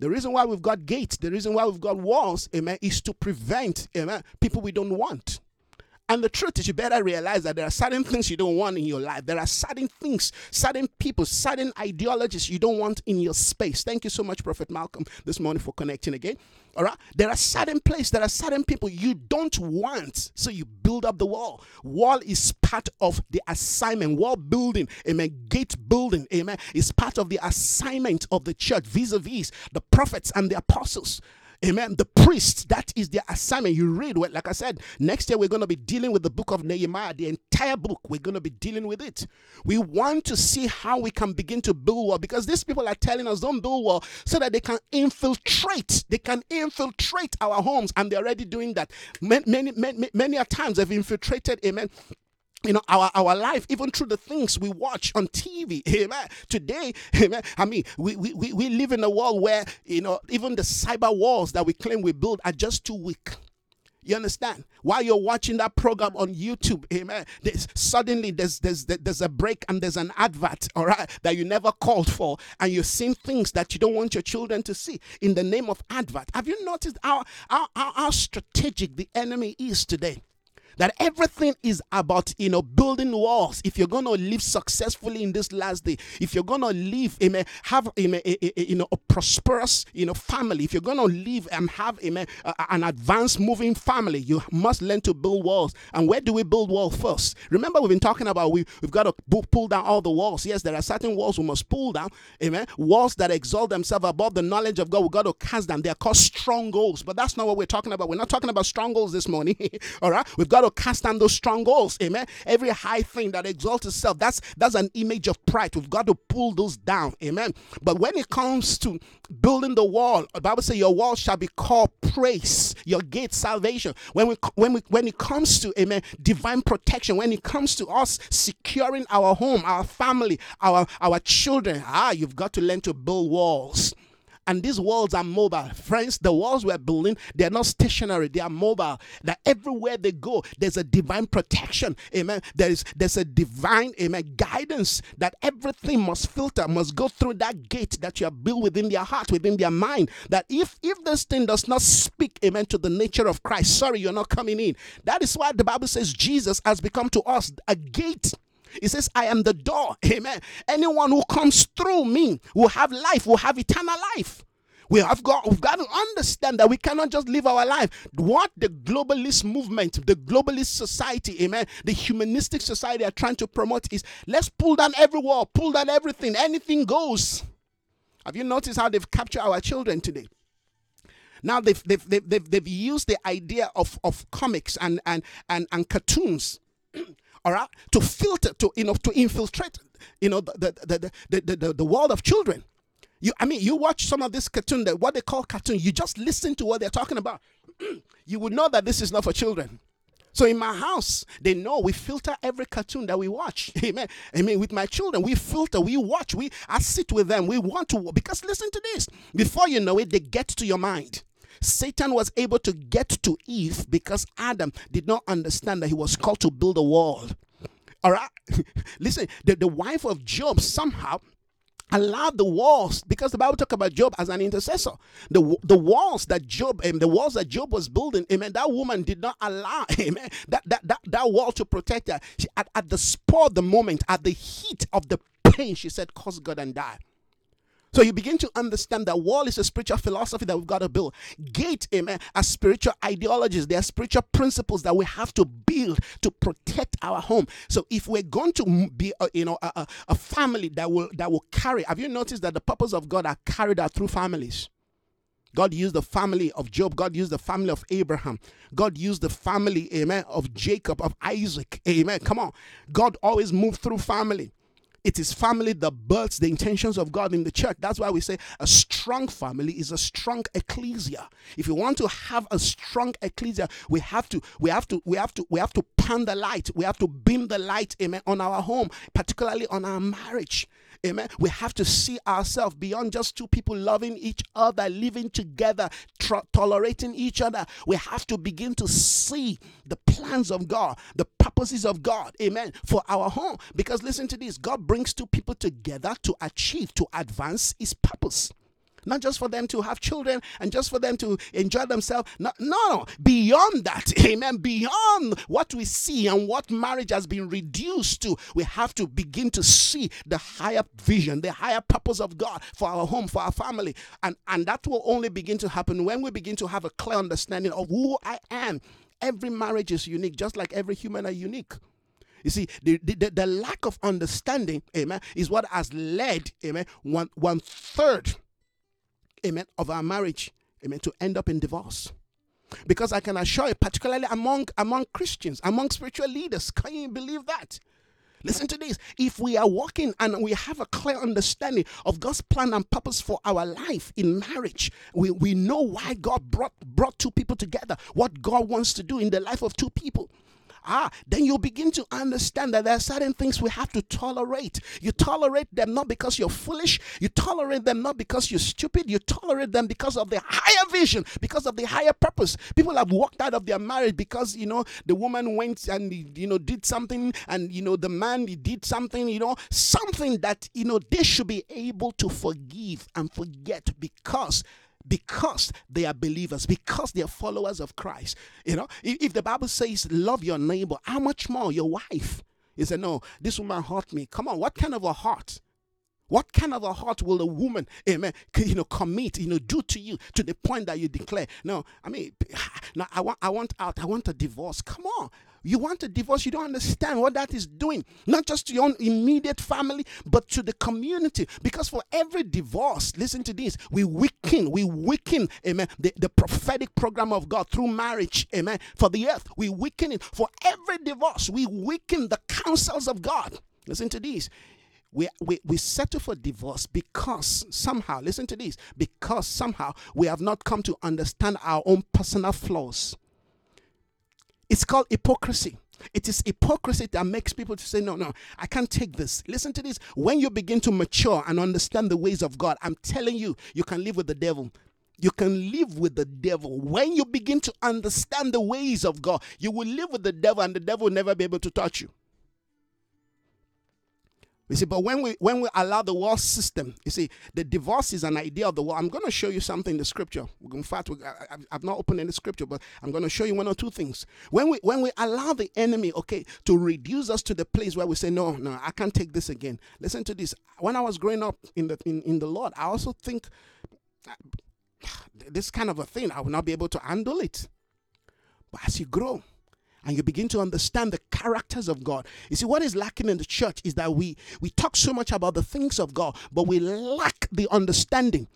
The reason why we've got gates, the reason why we've got walls, amen, is to prevent, amen, people we don't want. And the truth is, you better realize that there are certain things you don't want in your life. There are certain things, certain people, certain ideologies you don't want in your space. Thank you so much, Prophet Malcolm, this morning for connecting again. All right. There are certain places, there are certain people you don't want. So you build up the wall. Wall is part of the assignment. Wall building, amen. Gate building, amen, is part of the assignment of the church vis a vis the prophets and the apostles. Amen. The priests, that is their assignment. You read, well, like I said, next year we're going to be dealing with the book of Nehemiah, the entire book. We're going to be dealing with it. We want to see how we can begin to build wall because these people are telling us don't build wall so that they can infiltrate. They can infiltrate our homes, and they're already doing that. Many, many, many, many times they've infiltrated, amen, you know our our life even through the things we watch on tv [LAUGHS] amen today amen i mean we, we we live in a world where you know even the cyber walls that we claim we build are just too weak you understand? While you're watching that program on YouTube, amen. There's, suddenly there's there's there's a break and there's an advert, all right, that you never called for, and you're seeing things that you don't want your children to see in the name of advert. Have you noticed how how, how, how strategic the enemy is today? That everything is about you know building walls. If you're gonna live successfully in this last day if you're gonna live amen have amen, a, a, a, you know a prosperous you know family if you're gonna live and have amen an advanced moving family you must learn to build walls. And where do we build walls first? Remember we've been talking about we, we've got to pull down all the walls. Yes there are certain walls we must pull down amen walls that exalt themselves above the knowledge of god. We've got to cast them. They're called strongholds. But that's not what we're talking about. We're not talking about strongholds this morning [LAUGHS] all right? We've got to cast down those strongholds. Amen. Every high thing that exalts itself, that's that's an image of pride. We've got to pull those down. Amen. But when it comes to building the wall, the Bible says your wall shall be called praise, your gate salvation. When we when we when it comes to amen, divine protection, when it comes to us securing our home, our family, our our children, ah, you've got to learn to build walls and these walls are mobile. Friends, the walls we're building, they're not stationary, they are mobile. That everywhere they go, there's a divine protection. Amen. There's there's a divine amen guidance that everything must filter, must go through that gate that you have built within their heart, within their mind. That if if this thing does not speak, amen, to the nature of Christ, sorry, you're not coming in. That is why the Bible says Jesus has become to us a gate he says, I am the door. [LAUGHS] Amen. Anyone who comes through me will have life, will have eternal life. We have got we've got to understand that we cannot just live our life. What the globalist movement, the globalist society, amen, the humanistic society are trying to promote is let's pull down every wall, pull down everything, anything goes. Have you noticed how they've captured our children today? Now they've they've, they've, they've, they've used the idea of, of comics and, and, and, and cartoons [CLEARS THROAT] all right, to filter, to you know, to infiltrate, you know, the the the the, the, the world of children. You, I mean, you watch some of this cartoon, that what they call cartoon. You just listen to what they're talking about. [CLEARS THROAT] you would know that this is not for children. So in my house, they know we filter every cartoon that we watch. [LAUGHS] Amen. I mean, with my children, we filter, we watch, we I sit with them. We want to because listen to this. Before you know it, they get to your mind. Satan was able to get to Eve because Adam did not understand that he was called to build a wall. All right. [LAUGHS] Listen, the, the wife of Job somehow allowed the walls because the bible talk about Job as an intercessor the the walls that Job um, the walls that Job was building amen that woman did not allow [LAUGHS] amen that that that, that wall to protect her she, at, at the spur of the moment at the heat of the pain she said curse god and die so you begin to understand that wall is a spiritual philosophy that we've got to build. Gate, amen, are spiritual ideologies. They are spiritual principles that we have to build to protect our home. So if we're going to be, a, you know, a, a family that will that will carry, have you noticed that the purpose of God are carried out through families? God used the family of Job. God used the family of Abraham. God used the family, amen, of Jacob, of Isaac. Amen. Come on. God always moved through family. It is family that births the intentions of God in the church. That's why we say a strong family is a strong ecclesia. If you want to have a strong ecclesia, we have to, we have to, we have to, we have to pan the light. We have to beam the light, amen, on our home, particularly on our marriage. Amen. We have to see ourselves beyond just two people loving each other, living together, tolerating each other. We have to begin to see the plans of God, the purposes of God. Amen. For our home. Because listen to this God brings two people together to achieve, to advance his purpose. not just for them to have children and just for them to enjoy themselves. No, no, beyond that, [LAUGHS] amen, beyond what we see and what marriage has been reduced to, we have to begin to see the higher vision, the higher purpose of God for our home, for our family. And, and that will only begin to happen when we begin to have a clear understanding of who I am. Every marriage is unique, just like every human are unique. You see, the, the, the lack of understanding, amen, is what has led, amen, one, one third, amen, of our marriage, amen, to end up in divorce. Because I can assure you, particularly among among Christians, among spiritual leaders, can you believe that? Listen to this. If we are walking and we have a clear understanding of God's plan and purpose for our life in marriage, we, we know why God brought, brought two people together, what God wants to do in the life of two people ah, then you begin to understand that there are certain things we have to tolerate. You tolerate them not because you're foolish, you tolerate them not because you're stupid, you tolerate them because of the higher vision, because of the higher purpose. People have walked out of their marriage because, you know, the woman went and, you know, did something and, you know, the man did something, you know, something that, you know, they should be able to forgive and forget because because they are believers, because they are followers of Christ. You know, if, if the Bible says love your neighbor, how much more your wife? You say, no, this woman hurt me. Come on, what kind of a heart? What kind of a heart will a woman, amen, you know, commit, you know, do to you to the point that you declare, no, I mean, [SIGHS] now I want, I want out, I want a divorce. Come on, you want a divorce, you don't understand what that is doing, not just to your own immediate family, but to the community. Because for every divorce, listen to this, we weaken, we weaken, amen, the, the prophetic program of God through marriage, amen, for the earth. We weaken it. For every divorce, we weaken the counsels of God. Listen to this. We, we, we settle for divorce because somehow, listen to this, because somehow we have not come to understand our own personal flaws. It's called hypocrisy. It is hypocrisy that makes people to say, No, no, I can't take this. Listen to this. When you begin to mature and understand the ways of God, I'm telling you, you can live with the devil. You can live with the devil. When you begin to understand the ways of God, you will live with the devil, and the devil will never be able to touch you. You see, but when we when we allow the world system, you see, the divorce is an idea of the world. I'm going to show you something in the scripture. In fact, I, have not opened any scripture, but I'm going to show you one or two things. When we when we allow the enemy, okay, to reduce us to the place where we say, no, no, I can't take this again. Listen to this. When I was growing up in the in, in the Lord, I also think [SIGHS] this kind of a thing, I will not be able to handle it. But as you grow, and you begin to understand the characters of God. You see, what is lacking in the church is that we we talk so much about the things of God, but we lack the understanding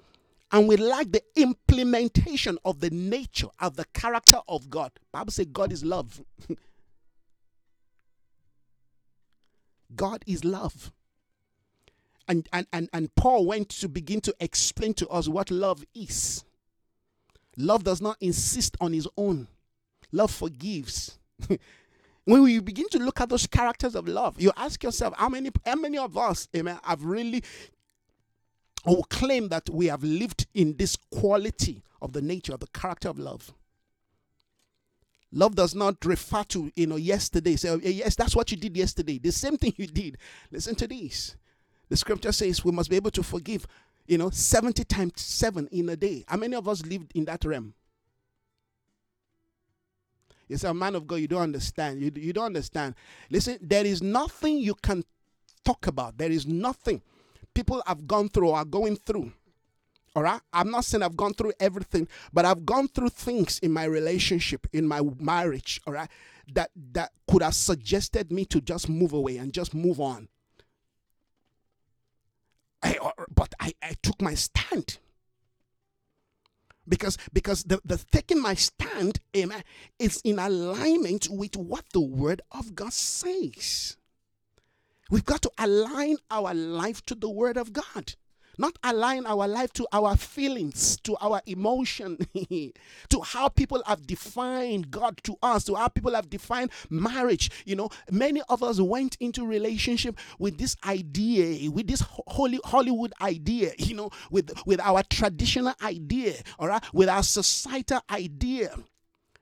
and we lack the implementation of the nature of the character of God. Bible says God is love. [LAUGHS] God is love. And, and, and, and Paul went to begin to explain to us what love is. Love does not insist on his own. Love forgives. [LAUGHS] when you begin to look at those characters of love, you ask yourself, how many, how many of us, amen, have really or claim that we have lived in this quality of the nature of the character of love? Love does not refer to, you know, yesterday. Say, oh, yes, that's what you did yesterday. The same thing you did. Listen to this. The scripture says we must be able to forgive, you know, 70 times 7 in a day. How many of us lived in that realm? You say, a man of God, you don't understand. You, you don't understand. Listen, there is nothing you can talk about. There is nothing people have gone through or are going through. All right. I'm not saying I've gone through everything, but I've gone through things in my relationship, in my marriage, all right, that that could have suggested me to just move away and just move on. I, but I, I took my stand because because the, the taking my stand amen is in alignment with what the word of god says. We've got to align our life to the word of god not align our life to our feelings, to our emotion, [LAUGHS] to how people have defined God to us, to how people have defined marriage. You know, many of us went into relationship with this idea, with this holy Hollywood idea, [LAUGHS] you know, with with our traditional idea, all right, with our societal idea.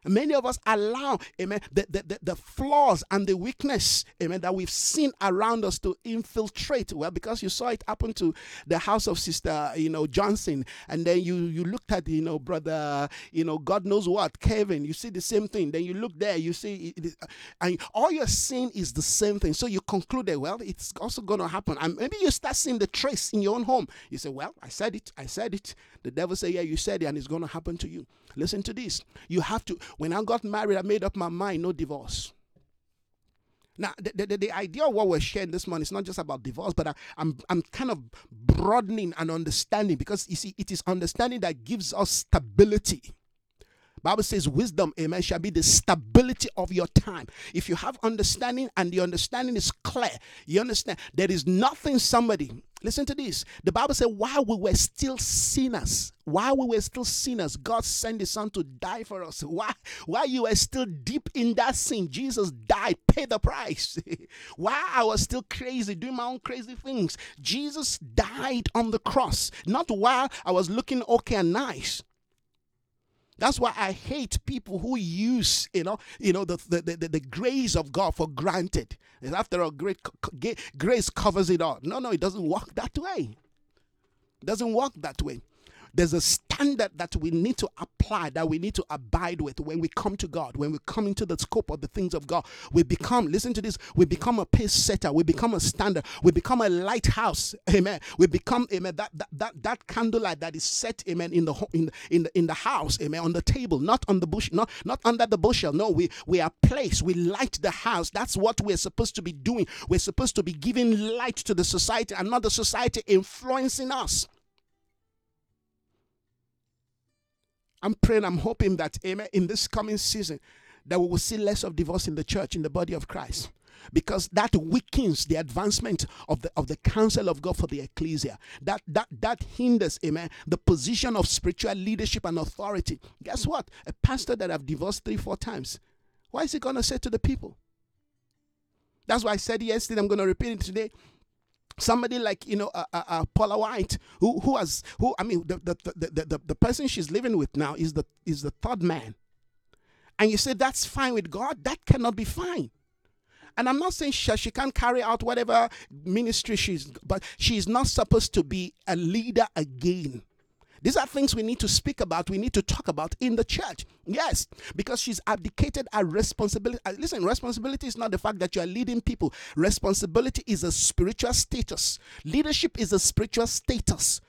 Many of us allow, amen, the, the, the, the, flaws and the weakness, amen, that we've seen around us to infiltrate. Well, because you saw it happen to the house of Sister, you know, Johnson, and then you you looked at, you know, brother, you know, God knows what, Kevin, you see the same thing. Then you look there, you see, it, it, and all you're seeing is the same thing. So you concluded, well, it's also going to happen. And maybe you start seeing the trace in your own home. You say, well, I said it, I said it. The devil say, yeah, you said it, and it's going to happen to you. Listen to this. You have to, when I got married, I made up my mind no divorce. Now, the, the, the, idea of what we're sharing this morning is not just about divorce, but I, I'm, I'm kind of broadening and understanding because you see, it is understanding that gives us stability. Bible says wisdom, amen, shall be the stability of your time. If you have understanding and the understanding is clear, you understand there is nothing somebody Listen to this. The Bible said, while we were still sinners, while we were still sinners, God sent His Son to die for us. [LAUGHS] Why? while you were still deep in that sin, Jesus died, paid the price. [LAUGHS] while I was still crazy, doing my own crazy things, Jesus died on the cross. Not while I was looking okay and nice. That's why I hate people who use, you know, you know, the, the, the, the grace of God for granted. After all, great, grace covers it all. No, no, it doesn't work that way. It doesn't work that way. There's a standard that we need to apply, that we need to abide with when we come to God, when we come into the scope of the things of God. We become, listen to this, we become a pace setter, we become a standard, we become a lighthouse. [LAUGHS] Amen. We become, amen, that that that, that candlelight that is set, amen, in the in in the in the house, amen, on the table, not on the bush, not not under the bushel. No, we we are placed, we light the house. That's what we're supposed to be doing. We're supposed to be giving light to the society and not the society influencing us. I'm praying, I'm hoping that, amen, in this coming season, that we will see less of divorce in the church, in the body of Christ. Because that weakens the advancement of the of the counsel of God for the ecclesia. That that that hinders, amen, the position of spiritual leadership and authority. Guess what? A pastor that have divorced three, four times, what is he gonna say to the people? That's why I said yesterday, I'm gonna repeat it today somebody like you know uh, uh, uh, Paula White who who has who I mean the the, the the the person she's living with now is the is the third man. And you say that's fine with God. That cannot be fine. And I'm not saying she, she can't carry out whatever ministry she's but she's not supposed to be a leader again these are things we need to speak about, we need to talk about in the church. Yes, because she's abdicated her responsibility. Uh, listen, responsibility is not the fact that you are leading people, responsibility is a spiritual status. Leadership is a spiritual status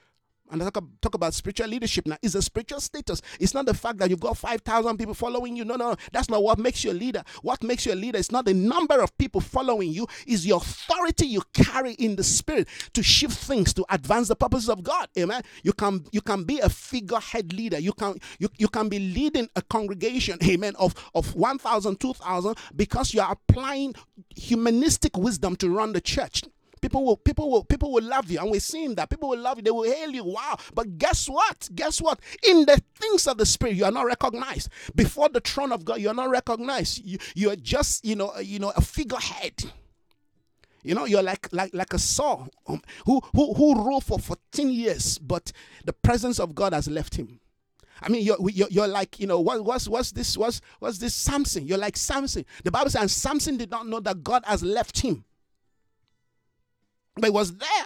and I talk, talk about spiritual leadership now, is a spiritual status. It's not the fact that you've got 5,000 people following you. No, no, no. That's not what makes you a leader. What makes you a leader is not the number of people following you, is the authority you carry in the spirit to shift things, to advance the purposes of God. Amen. You can you can be a figurehead leader. You can you, you can be leading a congregation, [LAUGHS] amen, of, of 1,000, 2,000 because you are applying humanistic wisdom to run the church. People will people will people will love you, and we're seeing that people will love you. They will hail you. Wow! But guess what? Guess what? In the things of the spirit, you are not recognized. Before the throne of God, you are not recognized. You you are just you know you know a figurehead. You know, you're like like like a Saul um, who who who ruled for 14 years, but the presence of God has left him. I mean, you're, you're, you're, like, you know, what, what's, what's this? What's, what's this Samson? You're like Samson. The Bible says, and Samson did not know that God has left him. But he was there.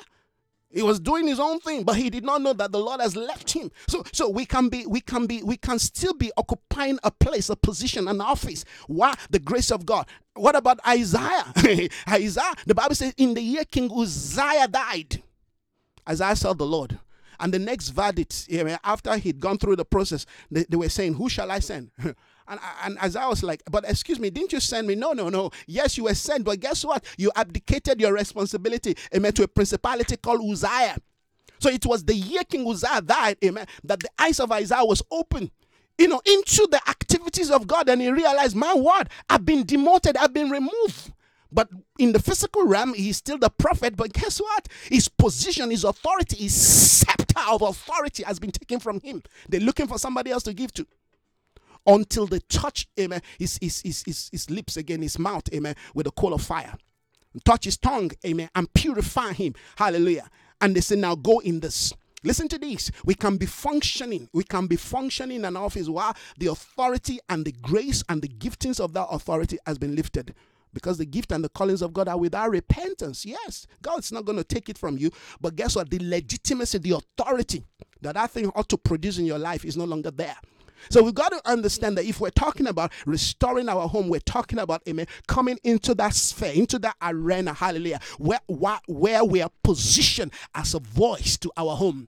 He was doing his own thing, but he did not know that the Lord has left him. So, so we can be, we can be, we can still be occupying a place, a position, an office. Why? The grace of God. What about Isaiah? [LAUGHS] Isaiah, the Bible says, in the year King Uzziah died, Isaiah saw the Lord. And the next verdict, after he'd gone through the process, they, they were saying, Who shall I send? [LAUGHS] And, and as I was like, but excuse me, didn't you send me? No, no, no. Yes, you were sent, but guess what? You abdicated your responsibility, amen, to a principality called Uzziah. So it was the year King Uzziah died, amen, that the eyes of Isaiah was open, you know, into the activities of God. And he realized, my word, I've been demoted, I've been removed. But in the physical realm, he's still the prophet. But guess what? His position, his authority, his scepter of authority has been taken from him. They're looking for somebody else to give to until they touch amen, his, his, his, his, his lips again, his mouth, amen, with a coal of fire. Touch his tongue, amen, and purify him. Hallelujah. And they say, now go in this. Listen to this. We can be functioning. We can be functioning in an office while the authority and the grace and the giftings of that authority has been lifted. Because the gift and the callings of God are without repentance. Yes, God's not going to take it from you. But guess what? The legitimacy, the authority that that thing ought to produce in your life is no longer there. So we've got to understand that if we're talking about restoring our home, we're talking about, amen, coming into that sphere, into that arena, hallelujah, where, where, where we are positioned as a voice to our home.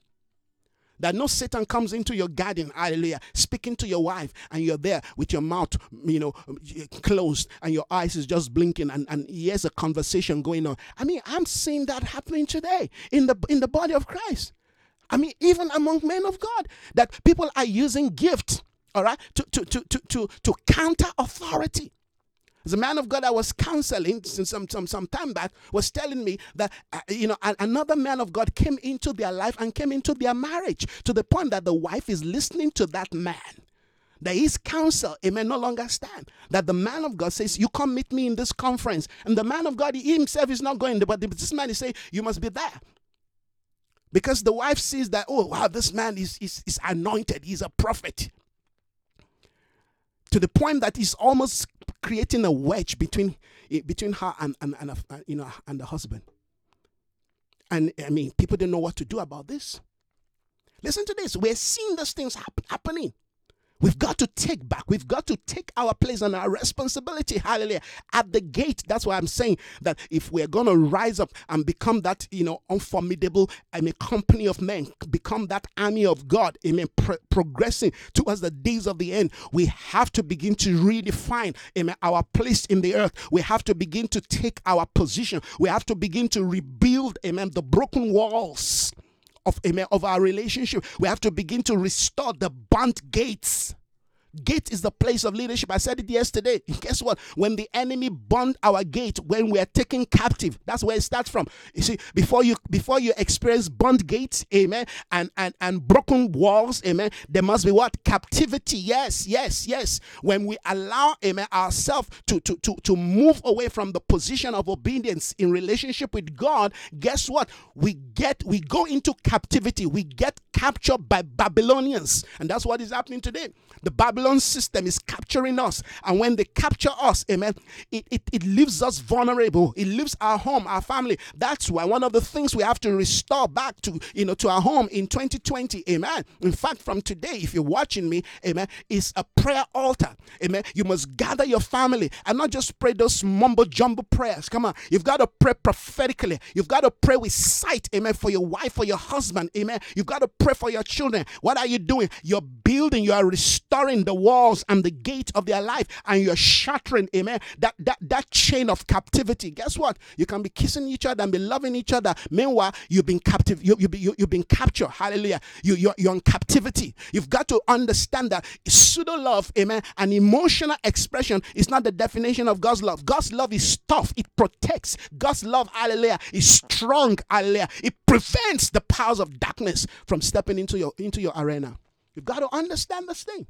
That no Satan comes into your garden, hallelujah, speaking to your wife, and you're there with your mouth, you know, closed, and your eyes is just blinking, and, and here's a conversation going on. I mean, I'm seeing that happening today in the in the body of Christ. I mean, even among men of God, that people are using gifts, all right, to, to, to, to, to, to counter authority. The man of God I was counseling some, some, some time back was telling me that, uh, you know, another man of God came into their life and came into their marriage to the point that the wife is listening to that man. That his counsel, it may no longer stand. That the man of God says, You come meet me in this conference. And the man of God he himself is not going, but this man is saying, You must be there. Because the wife sees that, oh, wow, this man is, is, is anointed, he's a prophet. To the point that he's almost creating a wedge between, eh, between her and, and, and, uh, you know, and the husband. And I mean, people didn't know what to do about this. Listen to this. We're seeing these things happen, happening. We've got to take back. We've got to take our place and our responsibility. Hallelujah. At the gate. That's why I'm saying that if we're going to rise up and become that, you know, unformidable, um, I mean, company of men, become that army of God, amen, pro- progressing towards the days of the end, we have to begin to redefine, amen, our place in the earth. We have to begin to take our position. We have to begin to rebuild, amen, the broken walls of amen of our relationship. We have to begin to restore the burnt gates Gate is the place of leadership. I said it yesterday. [LAUGHS] Guess what? When the enemy burned our gate, when we are taken captive, that's where it starts from. You see, before you before you experience burned gates, amen, and and and broken walls, amen, there must be what? Captivity. Yes, yes, yes. When we allow, amen, ourselves to, to, to, to move away from the position of obedience in relationship with God, guess what? We get we go into captivity. We get captured by Babylonians. And that's what is happening today. The Babylon system is capturing us. And when they capture us, amen, it, it, it leaves us vulnerable. It leaves our home, our family. That's why one of the things we have to restore back to, you know, to our home in 2020, amen. In fact, from today, if you're watching me, amen, is a prayer altar. Amen. You must gather your family and not just pray those mumbo jumbo prayers. Come on. You've got to pray prophetically. You've got to pray with sight, amen, for your wife, for your husband, amen. You've got to pray for your children. What are you doing? You're building, you are restoring the walls and the gate of their life, and you're shattering, amen, that, that, that chain of captivity. Guess what? You can be kissing each other and be loving each other. Meanwhile, you've been captive, you, you, you, you've been captured. Hallelujah. You, you're, you're in captivity. You've got to understand that pseudo love, amen, and emotional expression is not the definition of God's love. God's love is tough, it protects. God's love, hallelujah, is strong, hallelujah. It prevents the powers of darkness from stepping into your into your arena. You've got to understand this thing.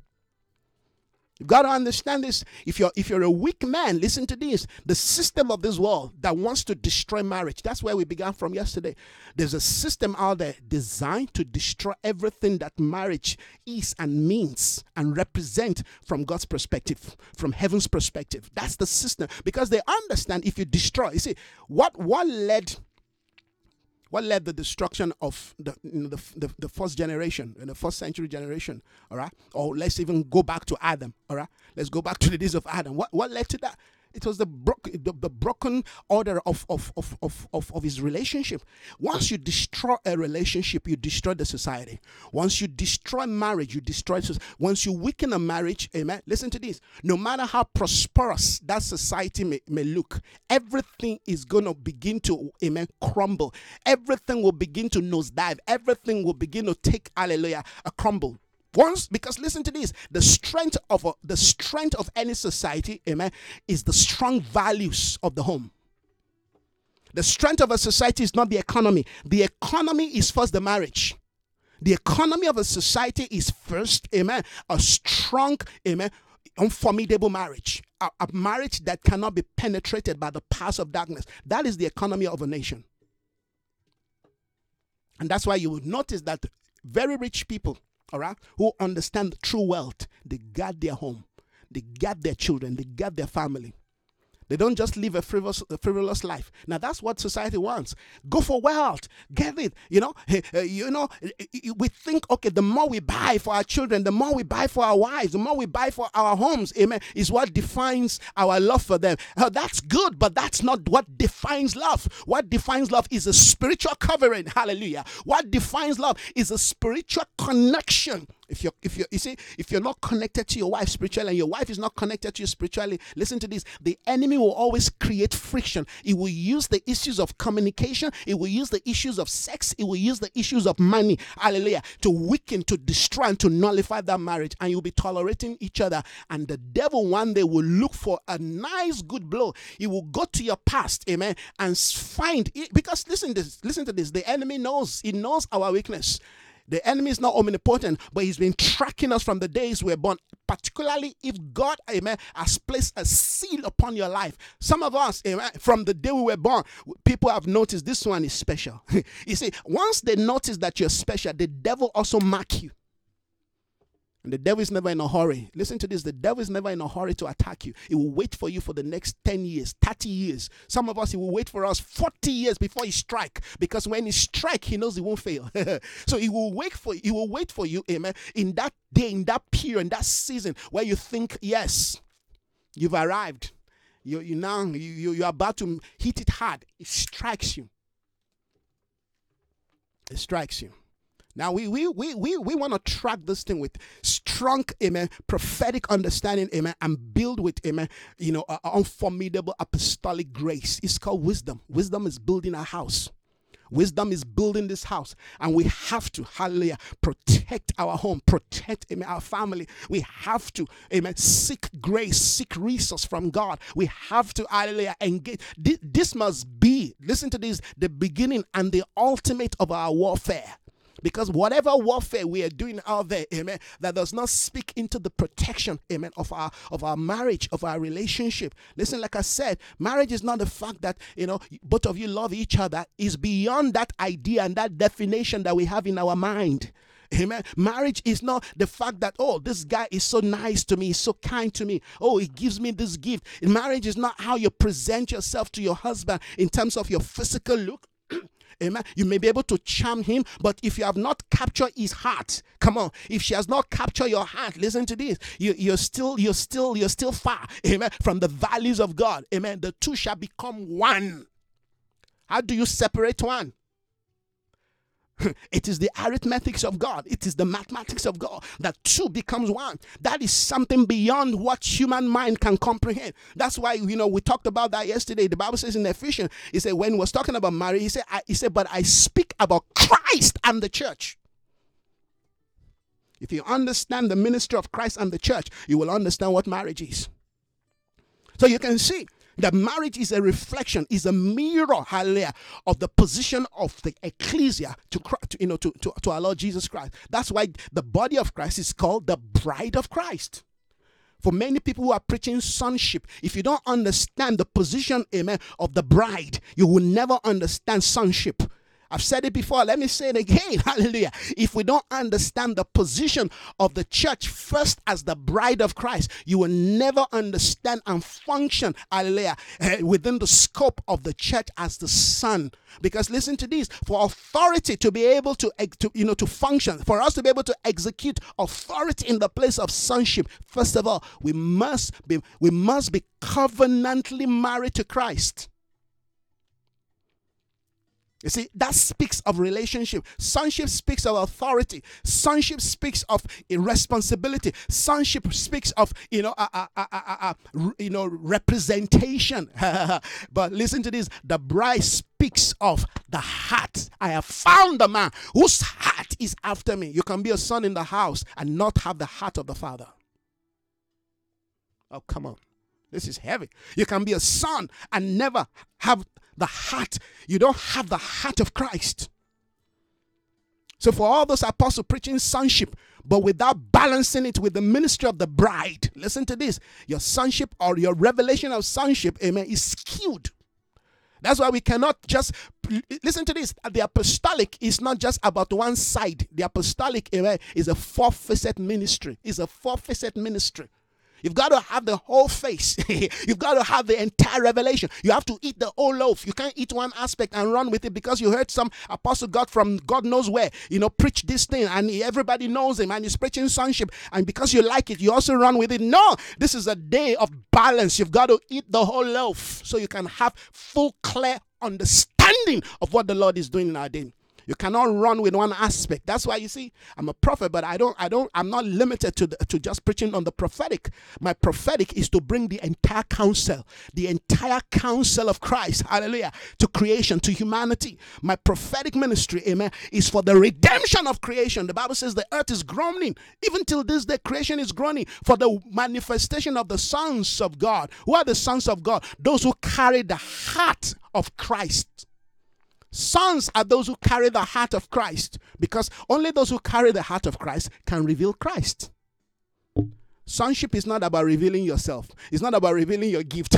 You've got to understand this. If you're if you're a weak man, listen to this. The system of this world that wants to destroy marriage. That's where we began from yesterday. There's a system out there designed to destroy everything that marriage is and means and represent from God's perspective, from heaven's perspective. That's the system. Because they understand if you destroy, you see, what what led what led the destruction of the, you know, the, the, the, first generation in the first century generation all right? Or let's even go back to Adam all right? Let's go back to the days of Adam. What, what led to that it was the, bro- the, the, broken order of, of, of, of, of, of his relationship. Once you destroy a relationship, you destroy the society. Once you destroy marriage, you destroy. society. Once you weaken a marriage, amen. Listen to this. No matter how prosperous that society may, may look, everything is going to begin to, amen, crumble. Everything will begin to nosedive. Everything will begin to take, hallelujah, a crumble. Once, because listen to this, the strength of a, the strength of any society, amen, is the strong values of the home. The strength of a society is not the economy. The economy is first the marriage. The economy of a society is first, amen, a strong, amen, unformidable marriage. A, a marriage that cannot be penetrated by the powers of darkness. That is the economy of a nation. And that's why you would notice that very rich people, all right, who understand true wealth, they guard their home, they guard their children, they guard their family. They don't just live a frivolous, a frivolous life. Now that's what society wants. Go for wealth, get it. You know, [LAUGHS] uh, you know. We think, okay, the more we buy for our children, the more we buy for our wives, the more we buy for our homes, amen, is what defines our love for them. Uh, that's good, but that's not what defines love. What defines love is a spiritual covering. Hallelujah. What defines love is a spiritual connection if you're if you're you see if you're not connected to your wife spiritually and your wife is not connected to you spiritually listen to this. The enemy will always create friction. It will use the issues of communication. It will use the issues of sex. It will use the issues of money hallelujah to weaken to destroy and to nullify that marriage. And you'll be tolerating each other. And the devil one day will look for a nice good blow. He will go to your past amen and find it. Because listen this listen to this. The enemy knows he knows our weakness the enemy is not omnipotent, but he's been tracking us from the days we were born, particularly if God, amen, has placed a seal upon your life. Some of us, amen, from the day we were born, people have noticed this one is special. [LAUGHS] you see, once they notice that you're special, the devil also mark you. And the devil is never in a hurry. Listen to this the devil is never in a hurry to attack you. He will wait for you for the next 10 years, 30 years. Some of us, he will wait for us 40 years before he strike. Because when he strike, he knows he won't fail. [LAUGHS] so he will wait for you. he will wait for you, amen, in that day, in that period, in that season where you think, yes, you've arrived. You, you now you, you're about to hit it hard. It strikes you. It strikes you. Now we we we we, we want to track this thing with strong amen prophetic understanding amen and build with amen you know an unformidable apostolic grace. It's called wisdom. Wisdom is building a house. Wisdom is building this house, and we have to, hallelujah, protect our home, protect amen, our family. We have to, amen, seek grace, seek resource from God. We have to, hallelujah, engage. This, this must be, listen to this, the beginning and the ultimate of our warfare. Because whatever warfare we are doing out there, amen, that does not speak into the protection, amen, of our of our marriage, of our relationship. Listen, like I said, marriage is not the fact that you know both of you love each other, is beyond that idea and that definition that we have in our mind. Amen. Marriage is not the fact that, oh, this guy is so nice to me, so kind to me. Oh, he gives me this gift. Marriage is not how you present yourself to your husband in terms of your physical look. Amen. You may be able to charm him, but if you have not captured his heart, come on. If she has not captured your heart, listen to this. You, you're still, you're still, you're still far, amen, from the values of God. Amen. The two shall become one. How do you separate one? [LAUGHS] it is the arithmetics of God, it is the mathematics of God that two becomes one. That is something beyond what human mind can comprehend. That's why you know we talked about that yesterday. The Bible says in Ephesians, he said when he was talking about marriage, he said, I, he said, but I speak about Christ and the church. If you understand the ministry of Christ and the church, you will understand what marriage is. So you can see that marriage is a reflection, is a mirror, hallelujah, of the position of the ecclesia to, you know to, to, to our Lord Jesus Christ. That's why the body of Christ is called the bride of Christ. For many people who are preaching sonship, if you don't understand the position, amen, of the bride, you will never understand sonship. I've said it before. Let me say it again. [LAUGHS] Hallelujah. If we don't understand the position of the church first as the bride of Christ, you will never understand and function, hallelujah, eh, within the scope of the church as the son. Because listen to this for authority to be able to, to, you know, to function, for us to be able to execute authority in the place of sonship, first of all, we must be, we must be covenantally married to Christ. You see, that speaks of relationship. Sonship speaks of authority. Sonship speaks of responsibility. Sonship speaks of you know, uh, uh, uh, you know, representation. [LAUGHS] but listen to this: the bride speaks of the heart. I have found the man whose heart is after me. You can be a son in the house and not have the heart of the father. Oh, come on. This is heavy. You can be a son and never have the heart. You don't have the heart of Christ. So, for all those apostles preaching sonship, but without balancing it with the ministry of the bride, listen to this your sonship or your revelation of sonship, amen, is skewed. That's why we cannot just listen to this. The apostolic is not just about one side. The apostolic amen, is a four-facet ministry. Is a four-facet ministry. You've got to have the whole face. [LAUGHS] You've got to have the entire revelation. You have to eat the whole loaf. You can't eat one aspect and run with it because you heard some apostle God from God knows where, you know, preach this thing and everybody knows him and he's preaching sonship. And because you like it, you also run with it. No, this is a day of balance. You've got to eat the whole loaf so you can have full, clear understanding of what the Lord is doing in our day. You cannot run with one aspect. That's why you see, I'm a prophet, but I don't, I don't, I'm not limited to the, to just preaching on the prophetic. My prophetic is to bring the entire counsel, the entire counsel of Christ, hallelujah, to creation, to humanity. My prophetic ministry, amen, is for the redemption of creation. The Bible says the earth is groaning. Even till this day, creation is groaning for the manifestation of the sons of God. Who are the sons of God? Those who carry the heart of Christ. Sons are those who carry the heart of Christ because only those who carry the heart of Christ can reveal Christ. Sonship is not about revealing yourself, it's not about revealing your gift.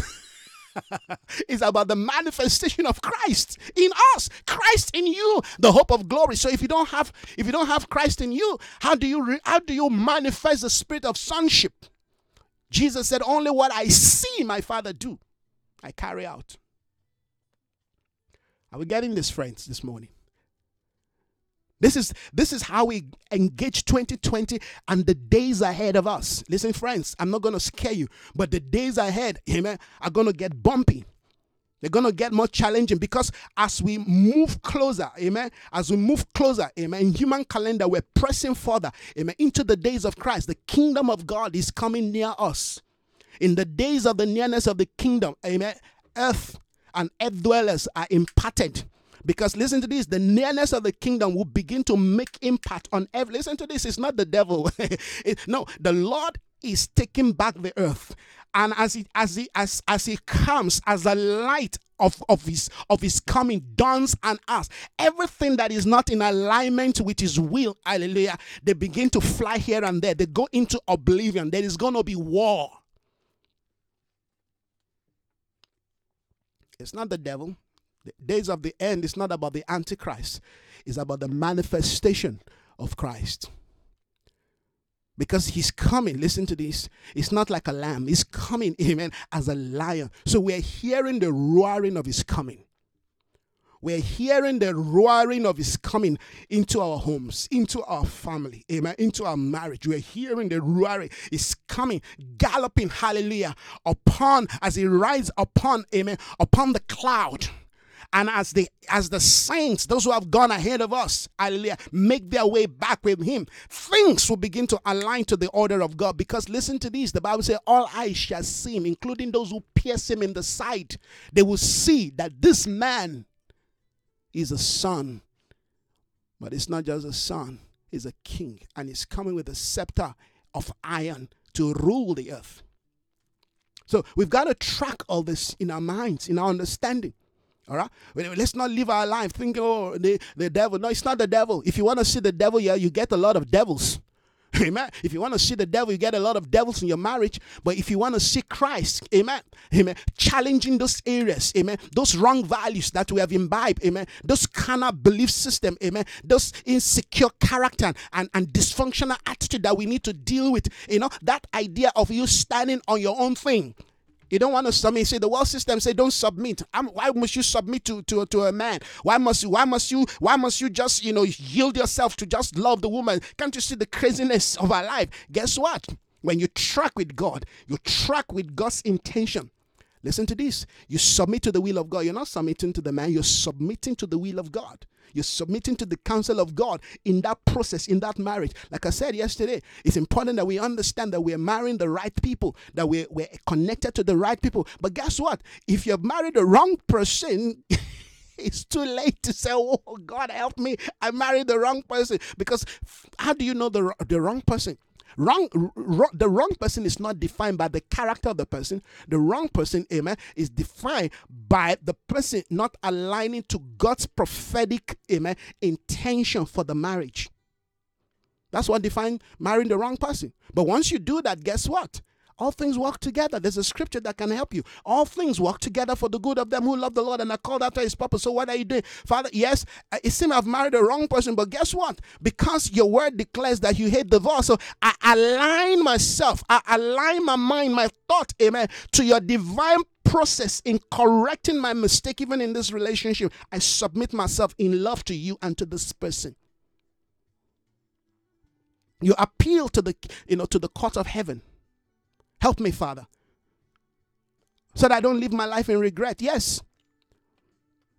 [LAUGHS] it's about the manifestation of Christ in us, Christ in you, the hope of glory. So if you don't have if you don't have Christ in you, how do you re, how do you manifest the spirit of sonship? Jesus said, "Only what I see my Father do, I carry out." Are we getting this, friends, this morning? This is this is how we engage 2020 and the days ahead of us. Listen, friends, I'm not gonna scare you, but the days ahead, amen, are gonna get bumpy. They're gonna get more challenging because as we move closer, amen, as we move closer, amen, in human calendar, we're pressing further, amen, into the days of Christ. The kingdom of God is coming near us. In the days of the nearness of the kingdom, amen, earth and earth dwellers are imparted. Because listen to this, the nearness of the kingdom will begin to make impact on every. Listen to this, it's not the devil. [LAUGHS] it, no, the Lord is taking back the earth. And as he as he as as he comes as the light of, of his of his coming dawns on us, everything that is not in alignment with his will, hallelujah, they begin to fly here and there. They go into oblivion. There is gonna be war. It's not the devil. The days of the end is not about the Antichrist, it's about the manifestation of Christ. Because he's coming, listen to this. It's not like a lamb, he's coming, [LAUGHS] amen, as a lion. So we're hearing the roaring of his coming. We're hearing the roaring of his coming into our homes, into our family, amen, into our marriage. We're hearing the roaring. Is coming, galloping, hallelujah, upon as he rides upon, amen, upon the cloud. And as the as the saints, those who have gone ahead of us, hallelujah, make their way back with him, things will begin to align to the order of God. Because listen to this, the Bible says, All eyes shall see him, including those who pierce him in the side. They will see that this man is a son. But it's not just a son, he's a king. And he's coming with a scepter of iron to rule the earth. So we've got to track all this in our minds, in our understanding. All right? Let's not live our life thinking, oh, the, the devil. No, it's not the devil. If you want to see the devil, yeah, you get a lot of devils. [LAUGHS] Amen. If you want to see the devil, you get a lot of devils in your marriage. But if you want to see Christ, amen, amen, challenging those areas, amen, those wrong values that we have imbibed, amen, those carnal belief system, amen, those insecure character and, and dysfunctional attitude that we need to deal with, you know, that idea of you standing on your own thing, you don't want to submit. Say the world system say don't submit. I'm, why must you submit to, to, to a man? Why must you? Why must you? Why must you just you know yield yourself to just love the woman? Can't you see the craziness of our life? Guess what? When you track with God, you track with God's intention. Listen to this. You submit to the will of God. You're not submitting to the man. You're submitting to the will of God. You're submitting to the counsel of God in that process, in that marriage. Like I said yesterday, it's important that we understand that we're marrying the right people, that we're, we're connected to the right people. But guess what? If you've married the wrong person, [LAUGHS] it's too late to say, Oh, God, help me. I married the wrong person. Because how do you know the, the wrong person? Wrong, the wrong person is not defined by the character of the person. The wrong person, amen, is defined by the person not aligning to God's prophetic, amen, intention for the marriage. That's what defines marrying the wrong person. But once you do that, guess what? All things work together. There's a scripture that can help you. All things work together for the good of them who love the Lord and are called after his purpose. So what are you doing? Father, yes, uh, it seems I've married the wrong person, but guess what? Because your word declares that you hate divorce, so I align myself, I align my mind, my thought, amen, to your divine process in correcting my mistake, even in this relationship. I submit myself in love to you and to this person. You appeal to the you know to the court of heaven. Help me, Father. So that I don't live my life in regret. Yes.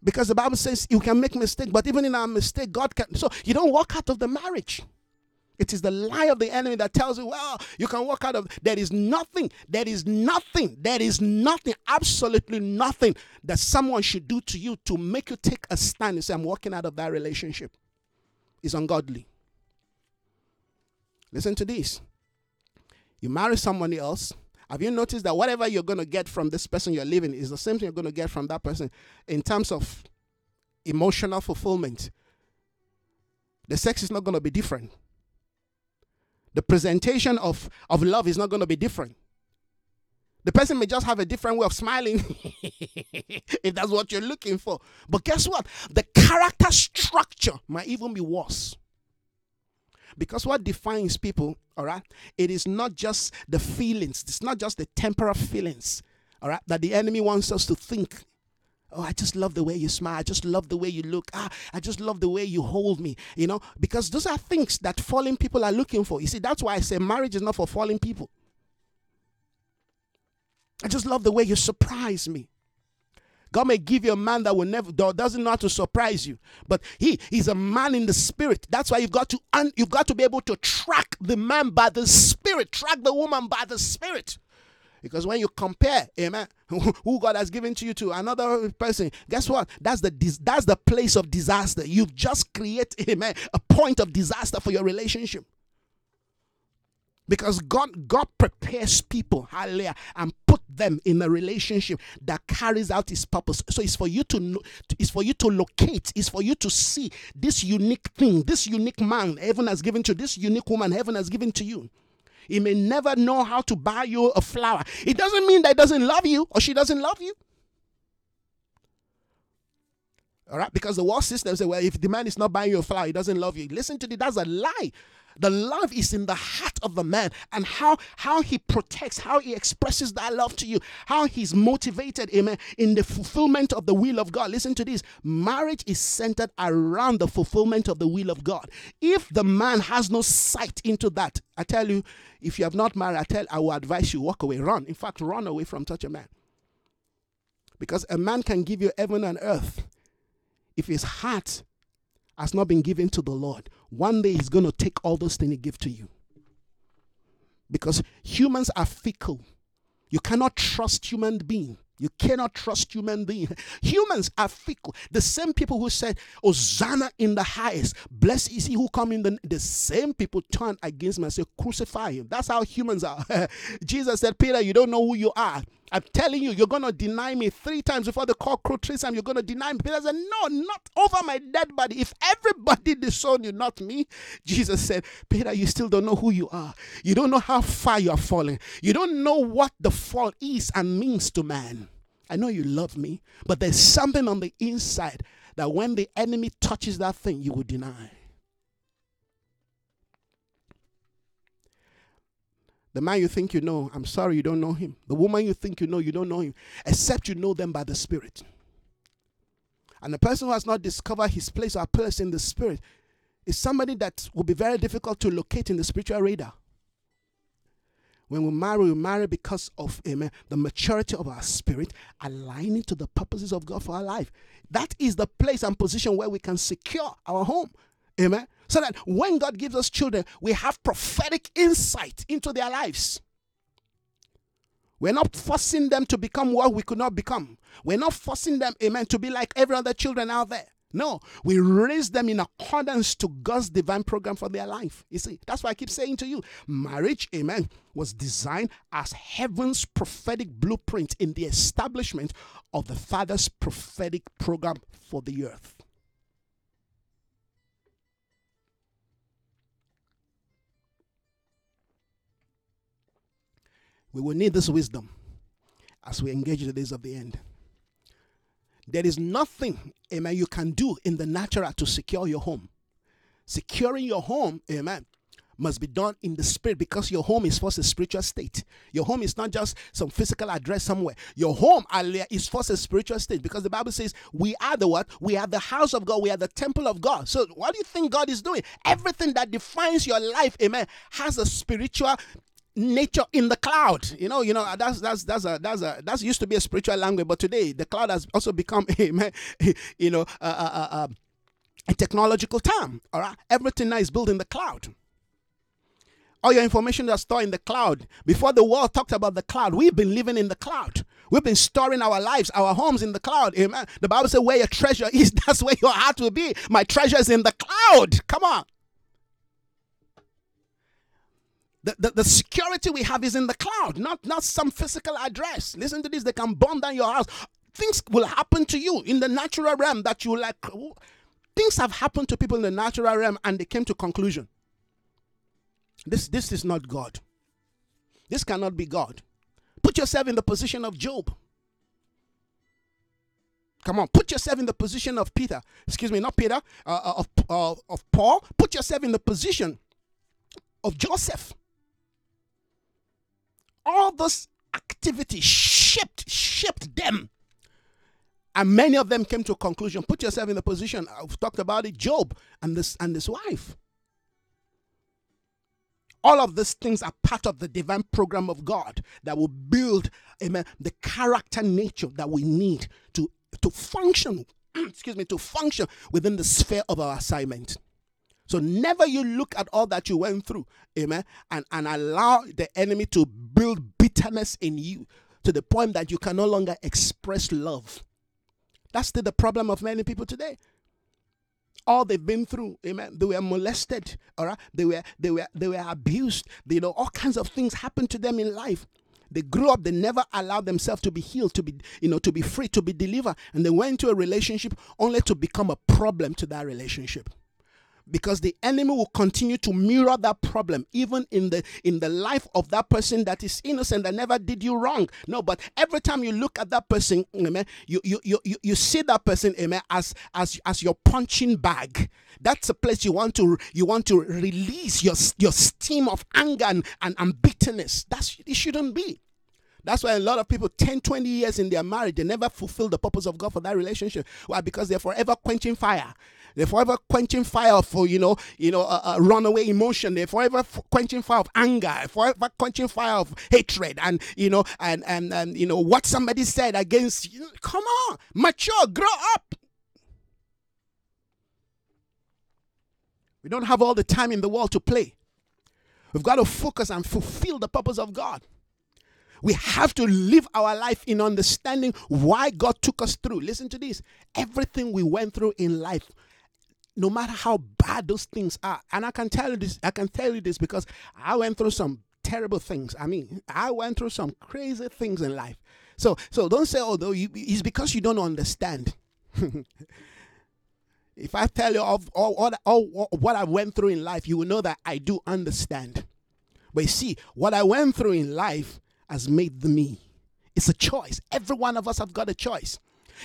Because the Bible says you can make mistake, but even in our mistake, God can. So you don't walk out of the marriage. It is the lie of the enemy that tells you, well, you can walk out of. There is nothing, there is nothing, there is nothing, absolutely nothing that someone should do to you to make you take a stand and say, I'm walking out of that relationship. It's ungodly. Listen to this. You marry somebody else. Have you noticed that whatever you're going to get from this person you're living is the same thing you're going to get from that person in terms of emotional fulfillment? The sex is not going to be different. The presentation of, of love is not going to be different. The person may just have a different way of smiling [LAUGHS] if that's what you're looking for. But guess what? The character structure might even be worse. Because what defines people, all right, it is not just the feelings, it's not just the temporal feelings, all right, that the enemy wants us to think. Oh, I just love the way you smile. I just love the way you look. Ah, I just love the way you hold me. You know, because those are things that fallen people are looking for. You see, that's why I say marriage is not for fallen people. I just love the way you surprise me. God may give you a man that will never that doesn't know how to surprise you, but he he's a man in the spirit. That's why you've got to un, you've got to be able to track the man by the spirit, track the woman by the spirit. Because when you compare, amen, [LAUGHS] who God has given to you to another person, guess what? That's the that's the place of disaster. You've just created, amen, a point of disaster for your relationship because God God prepares people, hallelujah, and put them in a relationship that carries out His purpose. So it's for you to it's for you to locate, it's for you to see this unique thing, this unique man heaven has given to this unique woman heaven has given to you. He may never know how to buy you a flower. It doesn't mean that he doesn't love you or she doesn't love you. All right, because the world system say, well, if the man is not buying you a flower, he doesn't love you. Listen to the That's a lie. The love is in the heart of the man and how, how he protects, how he expresses that love to you, how he's motivated, amen, in the fulfillment of the will of God. Listen to this marriage is centered around the fulfillment of the will of God. If the man has no sight into that, I tell you, if you have not married, I tell I will advise you walk away, run. In fact, run away from such a man. Because a man can give you heaven and earth if his heart has not been given to the Lord, one day He's going to take all those things He gave to you. Because humans are fickle. You cannot trust human being. You cannot trust human being. [LAUGHS] Humans are fickle. The same people who said, Hosanna in the highest, blessed is he who come in the the same people turn against me and say, crucify him. That's how humans are. [LAUGHS] Jesus said, Peter, you don't know who you are. I'm telling you, you're going to deny me three times before the cock crow three times. You're going to deny me. Peter said, No, not over my dead body. If everybody disown you, not me. Jesus said, Peter, you still don't know who you are. You don't know how far you are falling. You don't know what the fall is and means to man. I know you love me, but there's something on the inside that when the enemy touches that thing, you will deny. The man you think you know, I'm sorry you don't know him. The woman you think you know, you don't know him, except you know them by the Spirit. And the person who has not discovered his place or place in the Spirit is somebody that will be very difficult to locate in the spiritual radar. When we marry, we marry because of amen, the maturity of our spirit, aligning to the purposes of God for our life. That is the place and position where we can secure our home. Amen. So that when God gives us children, we have prophetic insight into their lives. We're not forcing them to become what we could not become. We're not forcing them, amen, to be like every other children out there. No, we raise them in accordance to God's divine program for their life. You see, that's why I keep saying to you marriage, amen, was designed as heaven's prophetic blueprint in the establishment of the Father's prophetic program for the earth. We will need this wisdom as we engage the days of the end. There is nothing, amen, you can do in the natural to secure your home. Securing your home, amen, must be done in the spirit because your home is first a spiritual state. Your home is not just some physical address somewhere. Your home is first a spiritual state because the Bible says we are the what? We are the house of God. We are the temple of God. So what do you think God is doing? Everything that defines your life, amen, has a spiritual nature in the cloud. You know, you know uh, that's that's that's a that's a that's used to be a spiritual language, but today the cloud has also become [LAUGHS] a [LAUGHS] you know a, a, a, a technological term. All right, everything now is built in the cloud. All your information is stored in the cloud. Before the world talked about the cloud, we've been living in the cloud. We've been storing our lives, our homes in the cloud. Amen. The Bible says, where your treasure is, [LAUGHS] that's where your heart will be. My treasure is in the cloud. Come on. The, the, the, security we have is in the cloud, not, not some physical address. Listen to this, they can burn down your house. Things will happen to you in the natural realm that you like. Things have happened to people in the natural realm and they came to conclusion. This, this is not God. This cannot be God. Put yourself in the position of Job. Come on, put yourself in the position of Peter. Excuse me, not Peter, uh, uh of, uh, of Paul. Put yourself in the position of Joseph all this activity shaped shaped them. And many of them came to a conclusion. Put yourself in the position i've talked about it Job and this and his wife. All of these things are part of the divine program of god that will build amen the character nature that we need to to function [CLEARS THROAT] excuse me to function within the sphere of our assignment so never you look at all that you went through, amen, and, and allow the enemy to build bitterness in you to the point that you can no longer express love. That's the, the problem of many people today. All they've been through, amen. They were molested, all right. They were they were they were abused. They, you know, all kinds of things happened to them in life. They grew up, they never allowed themselves to be healed, to be, you know, to be free, to be delivered. And they went into a relationship only to become a problem to that relationship because the enemy will continue to mirror that problem even in the in the life of that person that is innocent that never did you wrong. No but every time you look at that person amen you you you, you see that person amen as as as your punching bag. That's a place you want to you want to release your your steam of anger and, and, and bitterness. That's it shouldn't be that's why a lot of people, 10, 20 years in their marriage, they never fulfill the purpose of God for that relationship. Why? Because they're forever quenching fire. They're forever quenching fire for you know, you know, a, a runaway emotion. They're forever quenching fire of anger, forever quenching fire of hatred, and you know, and and and you know what somebody said against you. Come on, mature, grow up. We don't have all the time in the world to play. We've got to focus and fulfill the purpose of God. We have to live our life in understanding why God took us through. Listen to this. Everything we went through in life no matter how bad those things are. And I can tell you this, I can tell you this because I went through some terrible things. I mean, I went through some crazy things in life. So so don't say, oh, you, it's because you don't understand. [LAUGHS] if I tell you of all, all, all, what I went through in life, you will know that I do understand. But see, what I went through in life has made the me. It's a choice. Every one of us have got a choice.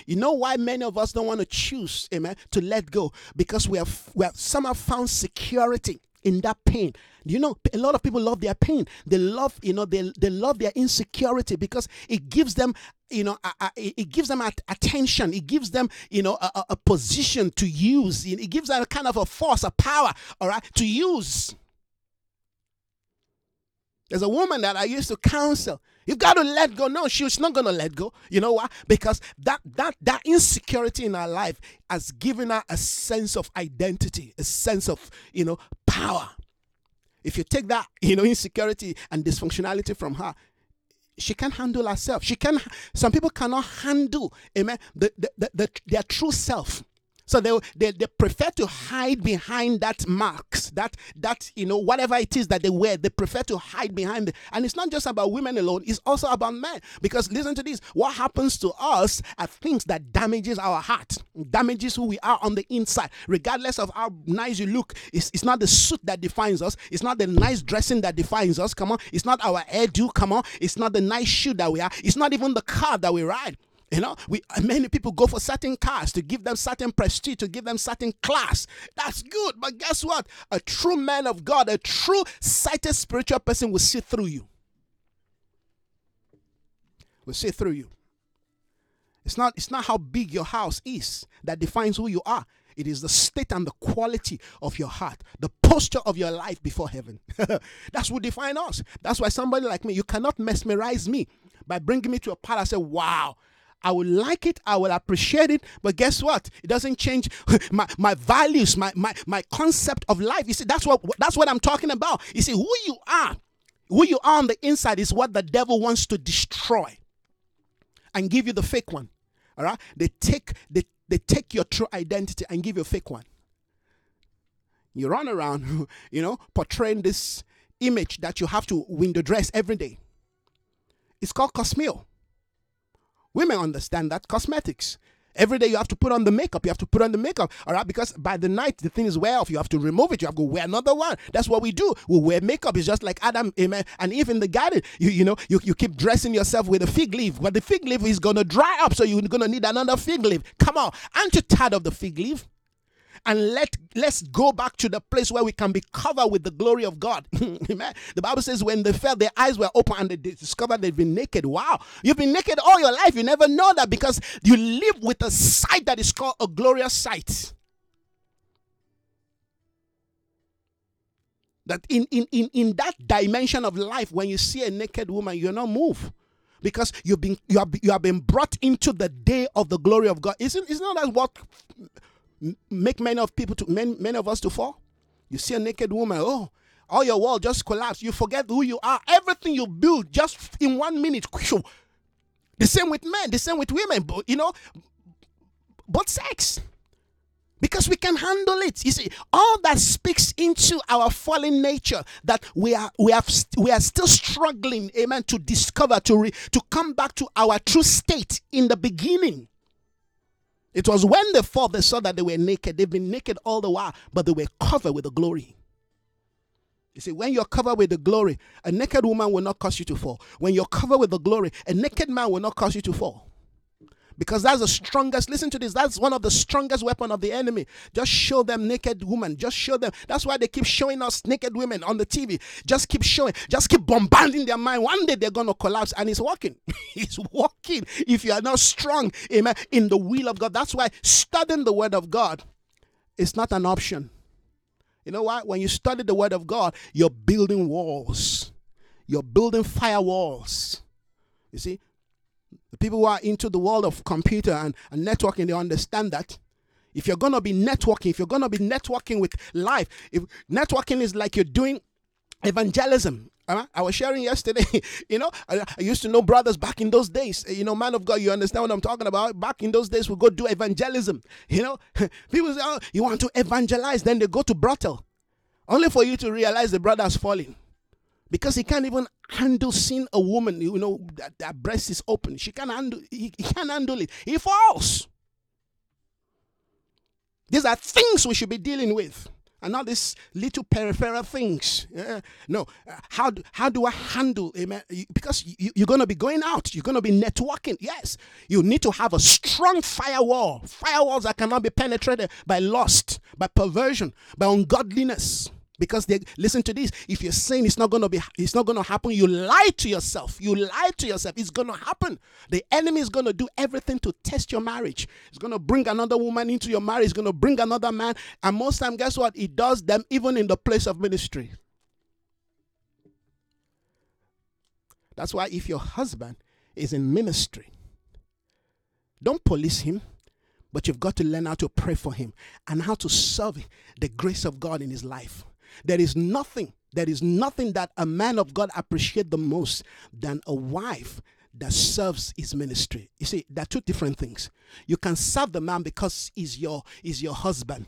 You know why many of us don't want to choose, amen, to let go? Because we have, we have somehow found security in that pain. You know, a lot of people love their pain. They love, you know, they, they love their insecurity because it gives them, you know, a, a, it gives them attention. It gives them, you know, a, a position to use. It gives them a kind of a force, a power, all right, to use. There's a woman that I used to counsel. You've got to let go. No, she's not going to let go. You know why? Because that that that insecurity in her life has given her a sense of identity, a sense of you know power. If you take that you know insecurity and dysfunctionality from her, she can't handle herself. She can. Some people cannot handle, amen, the, the, the, the their true self. So they, they, they prefer to hide behind that marks, that that you know whatever it is that they wear. They prefer to hide behind it. And it's not just about women alone; it's also about men. Because listen to this: what happens to us are things that damages our heart, damages who we are on the inside. Regardless of how nice you look, it's, it's not the suit that defines us. It's not the nice dressing that defines us. Come on, it's not our hairdo. Come on, it's not the nice shoe that we are. It's not even the car that we ride. You know, we many people go for certain cars to give them certain prestige, to give them certain class. That's good, but guess what? A true man of God, a true sighted spiritual person will see through you. Will see through you. It's not it's not how big your house is that defines who you are. It is the state and the quality of your heart, the posture of your life before heaven. [LAUGHS] That's what define us. That's why somebody like me, you cannot mesmerize me by bringing me to a part. I say, wow, I will like it, I will appreciate it, but guess what? It doesn't change [LAUGHS] my, my values, my, my, my concept of life. You see, that's what that's what I'm talking about. You see, who you are, who you are on the inside is what the devil wants to destroy and give you the fake one. All right? They take they, they take your true identity and give you a fake one. You run around, [LAUGHS] you know, portraying this image that you have to window dress every day. It's called cosmeo. Women understand that cosmetics. Every day you have to put on the makeup. You have to put on the makeup, all right? Because by the night the thing is wear off. You have to remove it. You have to wear another one. That's what we do. We wear makeup. It's just like Adam, amen. And even the garden, you you know, you, you keep dressing yourself with a fig leaf, but the fig leaf is gonna dry up, so you're gonna need another fig leaf. Come on, aren't you tired of the fig leaf? And let let's go back to the place where we can be covered with the glory of God. [LAUGHS] Amen. The Bible says when they fell, their eyes were open and they discovered they've been naked. Wow, you've been naked all your life. You never know that because you live with a sight that is called a glorious sight. That in, in, in, in that dimension of life, when you see a naked woman, you're not moved because you've been you have you have been brought into the day of the glory of God. Isn't isn't that what make many of people to many, many of us to fall. You see a naked woman, oh, all your world just collapse. You forget who you are. Everything you build just in one minute. The same with men, the same with women, but you know, but sex. Because we can handle it. You see, all that speaks into our fallen nature that we are we have we are still struggling, amen, to discover, to re, to come back to our true state in the beginning. It was when they fought, they saw that they were naked. They've been naked all the while, but they were covered with the glory. You see, when you're covered with the glory, a naked woman will not cause you to fall. When you're covered with the glory, a naked man will not cause you to fall because that's the strongest listen to this that's one of the strongest weapon of the enemy. Just show them naked women just show them. That's why they keep showing us naked women on the tv just keep showing just keep bombarding their mind. One day they're gonna collapse and it's working. [LAUGHS] It's working if you are not strong amen in the will of god. That's why studying the word of god is not an option. You know what when you study the word of god you're building walls. You're building firewalls. You see the people who are into the world of computer and, and networking, they understand that. If you're gonna be networking, if you're gonna be networking with life, if networking is like you're doing evangelism. Uh, I was sharing yesterday, [LAUGHS] you know, I, I, used to know brothers back in those days. You know, man of God, you understand what I'm talking about? Back in those days, we go do evangelism. You know, [LAUGHS] people say, oh, you want to evangelize, then they go to brothel, only for you to realize the brother's falling because he can't even handle seeing a woman, you know, that, that breast is open. She can't handle, he, he can't handle it. He falls. These are things we should be dealing with and not these little peripheral things. Yeah. No, uh, how do, how do I handle amen? Because you, you're going to be going out, you're going to be networking. Yes, you need to have a strong firewall, firewalls that cannot be penetrated by lust, by perversion, by ungodliness because they listen to this. If you're saying it's not going to be it's not to happen you lie to yourself. You lie to yourself. It's going to happen. The enemy is going to do everything to test your marriage. It's going to bring another woman into your marriage. It's going to bring another man. And most time guess what? It does them even in the place of ministry. That's why if your husband is in ministry don't police him but you've got to learn how to pray for him and how to serve the grace of God in his life. There is nothing, there is nothing that a man of God appreciate the most than a wife that serves his ministry. You see, there are two different things. You can serve the man because he's your is your husband,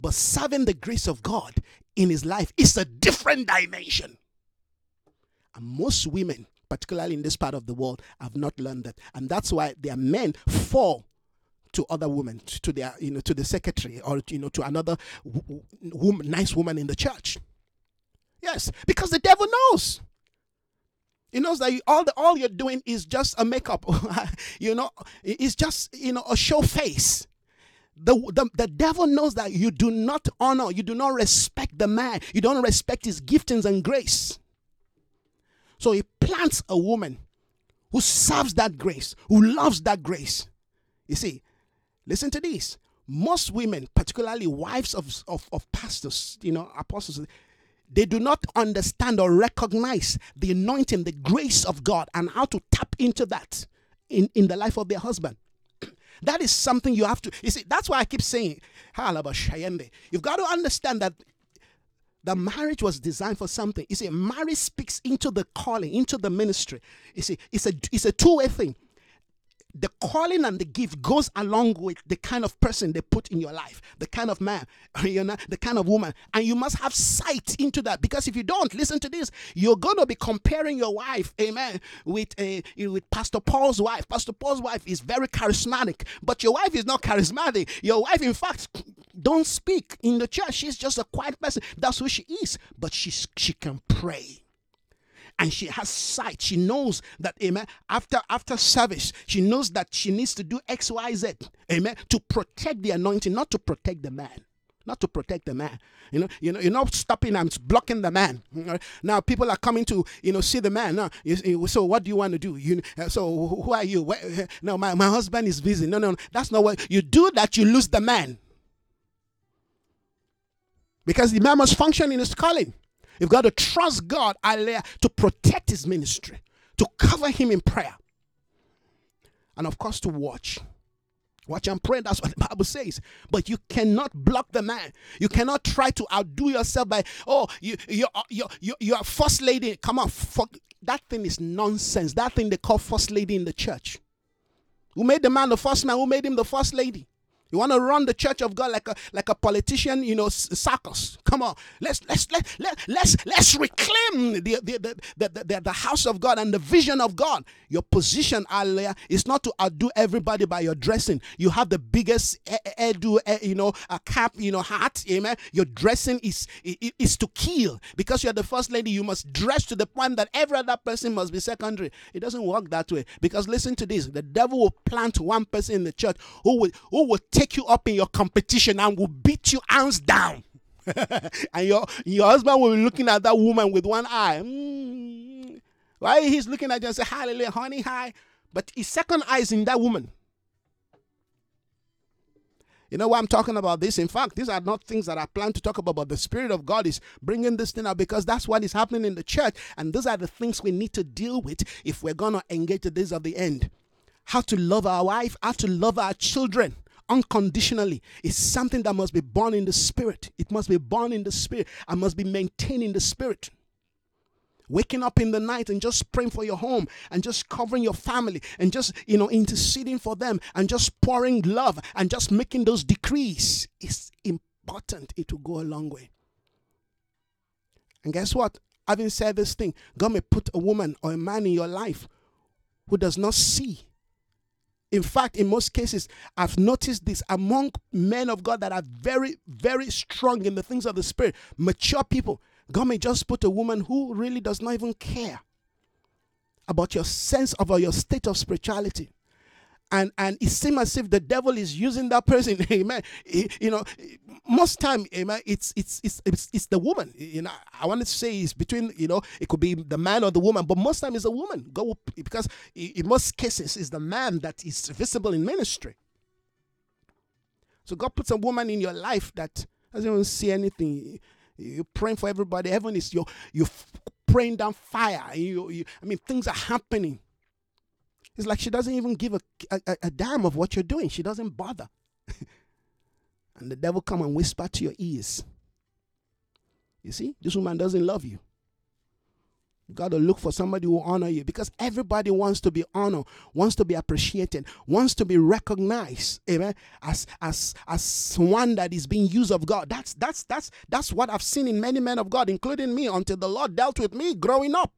but serving the grace of God in his life is a different dimension. And most women, particularly in this part of the world, have not learned that. And that's why their men fall to other women, to their, you know, to the secretary or you know, to another woman, nice woman in the church. Yes, because the devil knows. He knows that you, all the, all you're doing is just a makeup. [LAUGHS] you know, it's just you know a show face. The, the, the devil knows that you do not honor, you do not respect the man, you don't respect his giftings and grace. So he plants a woman who serves that grace, who loves that grace. You see, listen to this. Most women, particularly wives of, of, of pastors, you know, apostles, they do not understand or recognize the anointing, the grace of God, and how to tap into that in, in the life of their husband. [CLEARS THROAT] that is something you have to, you see, that's why I keep saying, you've got to understand that the marriage was designed for something. You see, marriage speaks into the calling, into the ministry. You see, it's a it's a two-way thing. The calling and the gift goes along with the kind of person they put in your life, the kind of man, [LAUGHS] you know, the kind of woman. And you must have sight into that because if you don't, listen to this, you're gonna be comparing your wife, amen, with uh, a with Pastor Paul's wife. Pastor Paul's wife is very charismatic, but your wife is not charismatic. Your wife, in fact, don't speak in the church. She's just a quiet person. That's who she is. But she she can pray. And she has sight. She knows that, amen, after after service, she knows that she needs to do X, Y, Z, amen, to protect the anointing, not to protect the man not to protect the man. You know, you know, you're not stopping and blocking the man. Now people are coming to you know see the man. Now, so what do you want to do? You uh, so who are you? Uh, no, my, my husband is busy. No, no, no, that's not what you do. That you lose the man. Because the man must function in his calling. You've got to trust God, to protect his ministry, to cover him in prayer. And of course, to watch. Watch and pray. That's what the Bible says. But you cannot block the man. You cannot try to outdo yourself by, oh, you, you, you, you, you're uh, first lady. Come on. Fuck. That thing is nonsense. That thing they call first lady in the church. Who made the man the first man? Who made him the first lady? You want to run the church of God like a like a politician, you know, circus. Come on, let's let's let let let's let's reclaim the the, the the, the, house of God and the vision of God. Your position, Aliyah, is not to outdo everybody by your dressing. You have the biggest edu, you know, a cap, you know, hat. Amen. Your dressing is is to kill because you're the first lady. You must dress to the point that every other person must be secondary. It doesn't work that way because listen to this: the devil will plant one person in the church who will who will take you up in your competition and will beat you hands down. [LAUGHS] and your your husband will be looking at that woman with one eye. Mm. Why he's looking at you and say, Hallelujah, honey, hi. But his second eye is in that woman. You know why I'm talking about this? In fact, these are not things that I plan to talk about, but the Spirit of God is bringing this thing out because that's what is happening in the church. And those are the things we need to deal with if we're going to engage the days of the end. How to love our wife, how to love our children unconditionally is something that must be born in the spirit. It must be born in the spirit and must be maintained in the spirit. Waking up in the night and just praying for your home and just covering your family and just, you know, interceding for them and just pouring love and just making those decrees is important. It will go a long way. And guess what? Having said this thing, God may put a woman or a man in your life who does not see in fact, in most cases, I've noticed this among men of God that are very, very strong in the things of the Spirit, mature people. God may just put a woman who really does not even care about your sense of or your state of spirituality and and it seems as if the devil is using that person. [LAUGHS] Amen. You know most time amen it's it's it's it's, it's the woman. You know i wanted to say it's between you know it could be the man or the woman but most time it's a woman. Go because in most cases it's the man that is visible in ministry. So god puts a woman in your life that doesn't even see anything. You're praying for everybody. Heaven is your you're praying down fire. You, you i mean things are happening it's like she doesn't even give a, a, a damn of what you're doing. She doesn't bother. [LAUGHS] and the devil come and whisper to your ears. You see, this woman doesn't love you. You got to look for somebody who honor you because everybody wants to be honored, wants to be appreciated, wants to be recognized, amen, as as as one that is being used of God. That's that's that's that's what I've seen in many men of God, including me, until the Lord dealt with me growing up.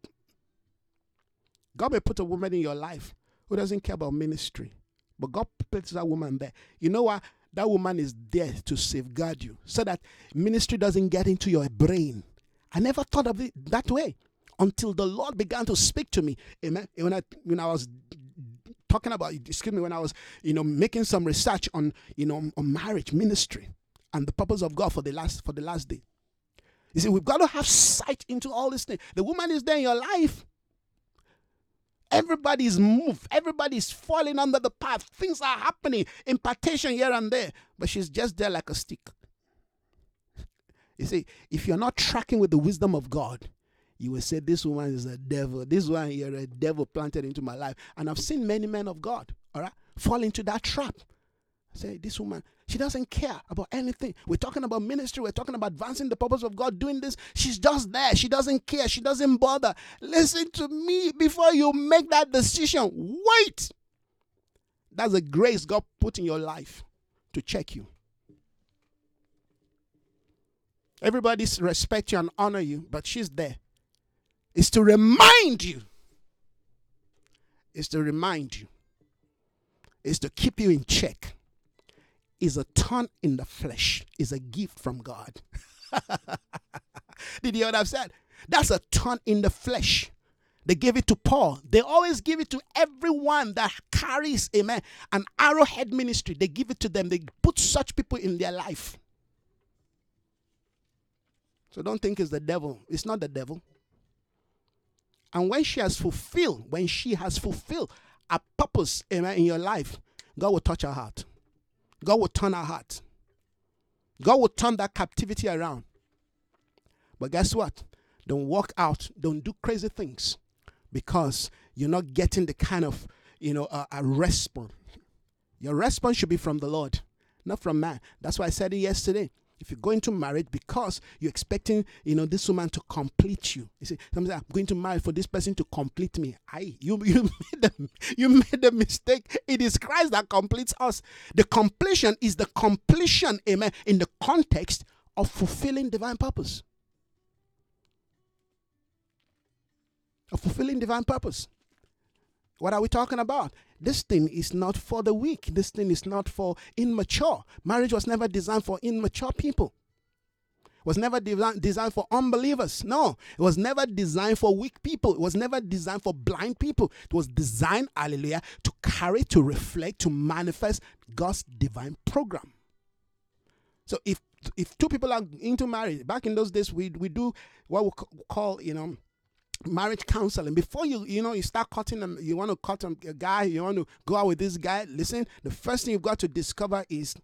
God may put a woman in your life who doesn't care about ministry, but God puts that woman there. You know what? That woman is there to safeguard you so that ministry doesn't get into your brain. I never thought of it that way until the Lord began to speak to me. Amen. When I when I was talking about excuse me when I was you know making some research on you know on marriage ministry and the purpose of God for the last for the last day. You see, we've got to have sight into all these things. The woman is there in your life. Everybody's moved. Everybody's falling under the path. Things are happening. Impartation here and there. But she's just there like a stick. You see, if you're not tracking with the wisdom of God, you will say, This woman is a devil. This one here, a devil planted into my life. And I've seen many men of God, all right, fall into that trap. Say, This woman, she doesn't care about anything. We're talking about ministry, we're talking about advancing the purpose of God, doing this. She's just there. She doesn't care. She doesn't bother. Listen to me before you make that decision. Wait. That's a grace God put in your life to check you. Everybody respect you and honor you, but she's there is to remind you. Is to remind you. Is to keep you in check. Is a ton in the flesh. Is a gift from God. [LAUGHS] Did you hear what I've said? That's a ton in the flesh. They gave it to Paul. They always give it to everyone that carries, amen, an arrowhead ministry. They give it to them. They put such people in their life. So don't think it's the devil. It's not the devil. And when she has fulfilled, when she has fulfilled a purpose amen, in your life, God will touch her heart. God will turn our heart. God will turn that captivity around. But guess what? Don't walk out. Don't do crazy things because you're not getting the kind of, you know, uh, a response. Your response should be from the Lord, not from man. That's why I said it yesterday. If you're go into marriage because you're expecting, you know, this woman to complete you. You see, somebody I'm going to marry for this person to complete me. I you [LAUGHS] you made the you made the mistake. It is Christ that completes us. The completion is the completion, amen, in the context of fulfilling divine purpose. Of fulfilling divine purpose. What are we talking about? This thing is not for the weak. This thing is not for immature. Marriage was never designed for immature people. It was never designed for unbelievers. No, it was never designed for weak people. It was never designed for blind people. It was designed, hallelujah, to carry, to reflect, to manifest God's divine program. So if if two people are into marriage, back in those days, we we do what we call, you know, marriage counseling. Before you you know you start cutting them you want to cut a guy you want to go out with this guy listen the first thing you've got to discover is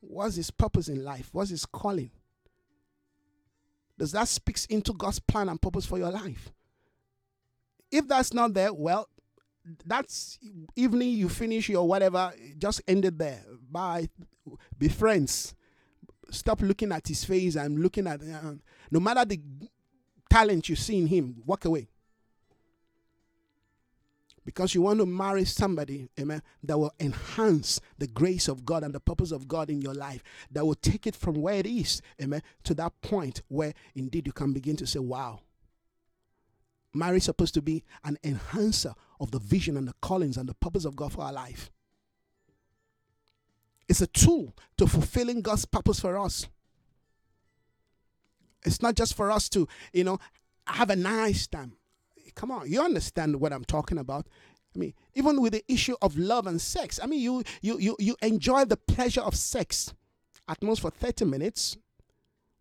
what's his purpose in life? What's his calling? Does that speaks into god's plan and purpose for your life? If that's not there well that's evening you finish your whatever just ended there. Bye. Be friends. Stop looking at his face and looking at uh, no matter the talent you see in him, walk away. Because you want to marry somebody, amen, that will enhance the grace of God and the purpose of God in your life, that will take it from where it is, amen, to that point where indeed you can begin to say, wow. Marriage is supposed to be an enhancer of the vision and the callings and the purpose of God for our life. It's a tool to fulfilling God's purpose for us. It's not just for us to, you know, have a nice time. Come on, you understand what I'm talking about. I mean, even with the issue of love and sex, I mean, you you you you enjoy the pleasure of sex at most for 30 minutes.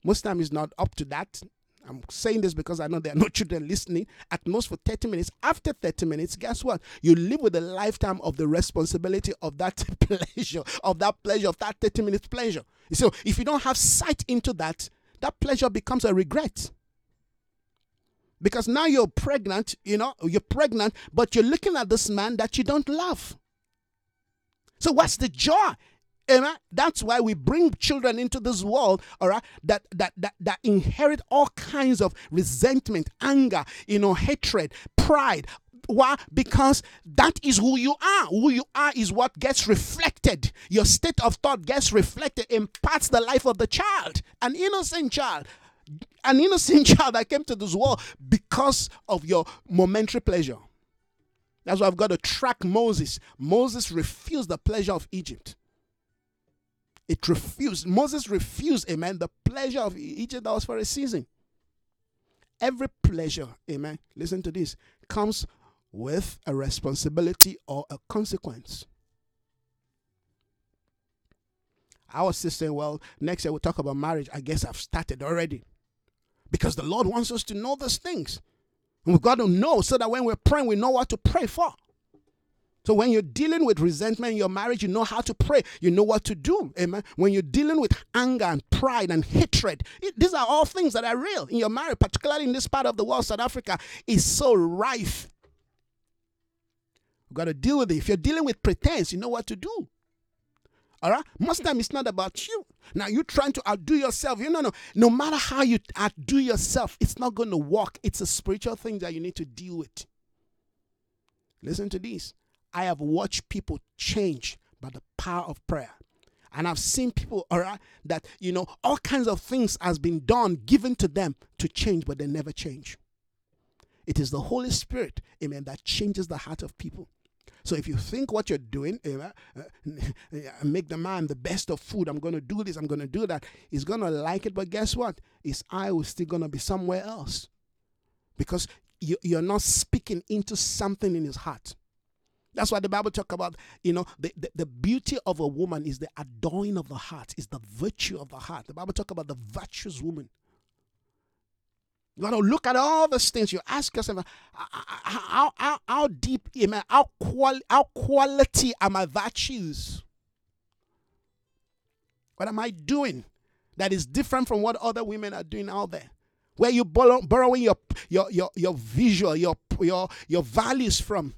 Most time is not up to that. I'm saying this because I know there are no [LAUGHS] children listening. At most for 30 minutes. After 30 minutes, guess what? You live with a lifetime of the responsibility of that [LAUGHS] pleasure, of that pleasure, of that 30 minutes pleasure. So if you don't have sight into that, that pleasure becomes a regret. Because now you're pregnant, you know, you're pregnant, but you're looking at this man that you don't love. So, what's the joy Amen. That's why we bring children into this world, all right, that that that that inherit all kinds of resentment, anger, you know, hatred, pride. Why? Because that is who you are. Who you are is what gets reflected. Your state of thought gets reflected, imparts the life of the child, an innocent child, an innocent [LAUGHS] child that came to this world because of your momentary pleasure. That's why I've got to track Moses. Moses refused the pleasure of Egypt. It refused. Moses refused, amen, the pleasure of Egypt that was for a season. Every pleasure, amen, listen to this, comes with a responsibility or a consequence. I was just saying, well, next year we'll talk about marriage. I guess I've started already. Because the Lord wants us to know those things. And we've got to know so that when we're praying, we know what to pray for. So when you're dealing with resentment in your marriage, you know how to pray. You know what to do. Amen. When you're dealing with anger and pride and hatred, it, these are all things that are real in your marriage, particularly in this part of the world, South Africa is so rife. You've got to deal with it. If you're dealing with pretense, you know what to do. All right? Most time it's not about you. Now you're trying to outdo yourself. You know, no, no matter how you outdo yourself, it's not going to work. It's a spiritual thing that you need to deal with. Listen to this. I have watched people change by the power of prayer. And I've seen people, all right, that, you know, all kinds of things has been done, given to them to change, but they never change. It is the Holy Spirit, amen, that changes the heart of people. So if you think what you're doing, amen, uh, [LAUGHS] make the man the best of food, I'm going to do this, I'm going to do that, he's going to like it, but guess what? His eye was still going to be somewhere else. Because you, you're not speaking into something in his heart. That's why the Bible talk about, you know, the, the, the, beauty of a woman is the adorning of the heart, is the virtue of the heart. The Bible talk about the virtuous woman. You got to look at all those things. You ask yourself, how, how, how deep, how, quali- how quality are my virtues? What am I doing that is different from what other women are doing out there? Where you borrow, borrowing your, your, your, your visual, your, your, your values from?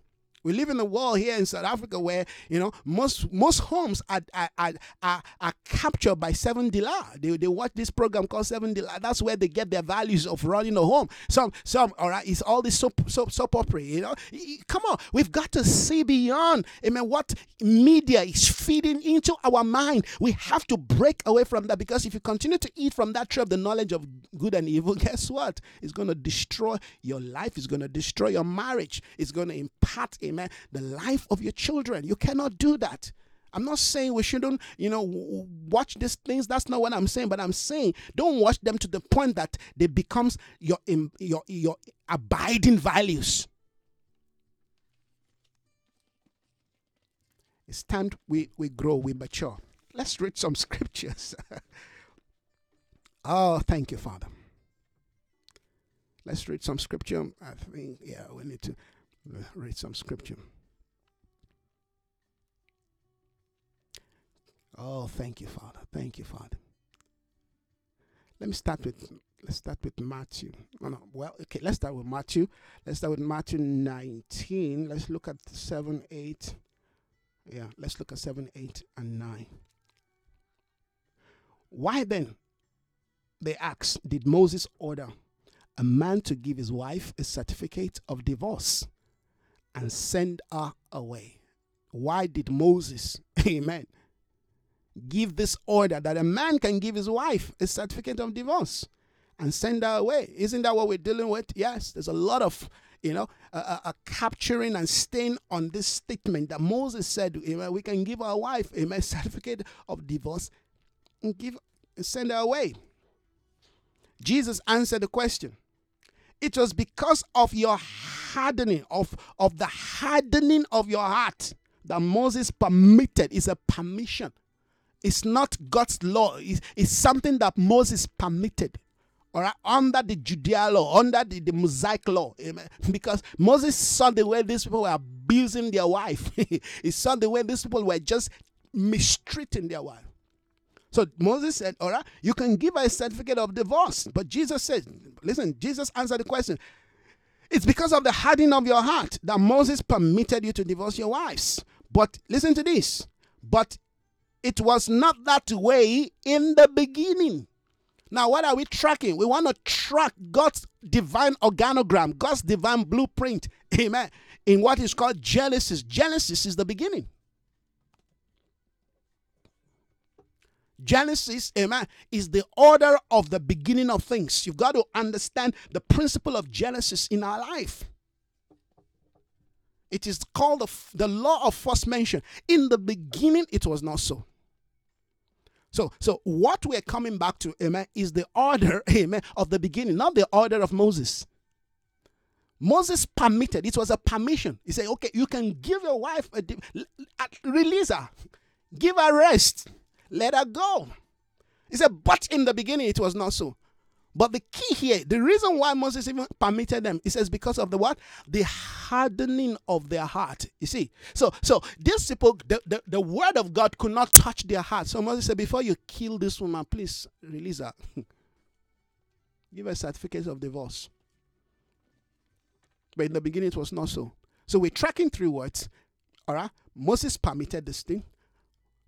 We live in a world here in South Africa where you know most most homes are are, are, are, captured by 7de Laan. They, they watch this program called 7de Laan. That's where they get their values of running a home. Some some all right. It's all this soap soap soap opera. You know, come on. We've got to see beyond. I mean, what media is feeding into our mind. We have to break away from that because if you continue to eat from that tree of the knowledge of good and evil, [LAUGHS] guess what? It's going to destroy your life. It's going to destroy your marriage. It's going to impact a amen, the life of your children. You cannot do that. I'm not saying we shouldn't, you know, watch these things. That's not what I'm saying. But I'm saying don't watch them to the point that they becomes your your your abiding values. It's time we we grow, we mature. Let's read some [LAUGHS] scriptures. oh, thank you, Father. Let's read some scripture. I think yeah, we need to Uh, read some scripture. Oh, thank you, Father. Thank you, Father. Let me start with let's start with Matthew. Oh, no, well, okay, let's start with Matthew. Let's start with Matthew 19. Let's look at 7, 8. Yeah, let's look at 7, 8, and 9. Why then, they ask, did Moses order a man to give his wife a certificate of divorce and send her away. Why did Moses, [LAUGHS] amen, give this order that a man can give his wife a certificate of divorce and send her away? Isn't that what we're dealing with? Yes, there's a lot of you know, a capturing and staying on this statement that Moses said, amen, we can give our wife a [LAUGHS] certificate of divorce and give send her away. Jesus answered the question. It was because of your hardening, of, of the hardening of your heart that Moses permitted. It's a permission. It's not God's law. It's, it's something that Moses permitted. All right, under the Judea law, under the, the Mosaic law, amen. Because Moses saw the way these people were abusing their wife. [LAUGHS] he saw the way these people were just mistreating their wife. So Moses said, All right, you can give a certificate of divorce. But Jesus said, Listen, Jesus answered the question. It's because of the hardening of your heart that Moses permitted you to divorce your wives. But listen to this. But it was not that way in the beginning. Now, what are we tracking? We want to track God's divine organogram, God's divine blueprint. Amen. In what is called Genesis. Genesis is the beginning. Genesis, amen, is the order of the beginning of things. You've got to understand the principle of Genesis in our life. It is called the, the law of first mention. In the beginning, it was not so. So, so what we're coming back to, amen, is the order, [LAUGHS] amen, of the beginning, not the order of Moses. Moses permitted, it was a permission. He said, okay, you can give your wife a release her, give her rest, let her go. He said, but in the beginning it was not so. But the key here, the reason why Moses even permitted them, he says because of the what? The hardening of their heart. You see, so so these people, the, the, the word of God could not touch their heart. So Moses said, before you kill this woman, please release her. [LAUGHS] Give her a certificate of divorce. But in the beginning, it was not so. So we're tracking three words. All right. Moses permitted this thing.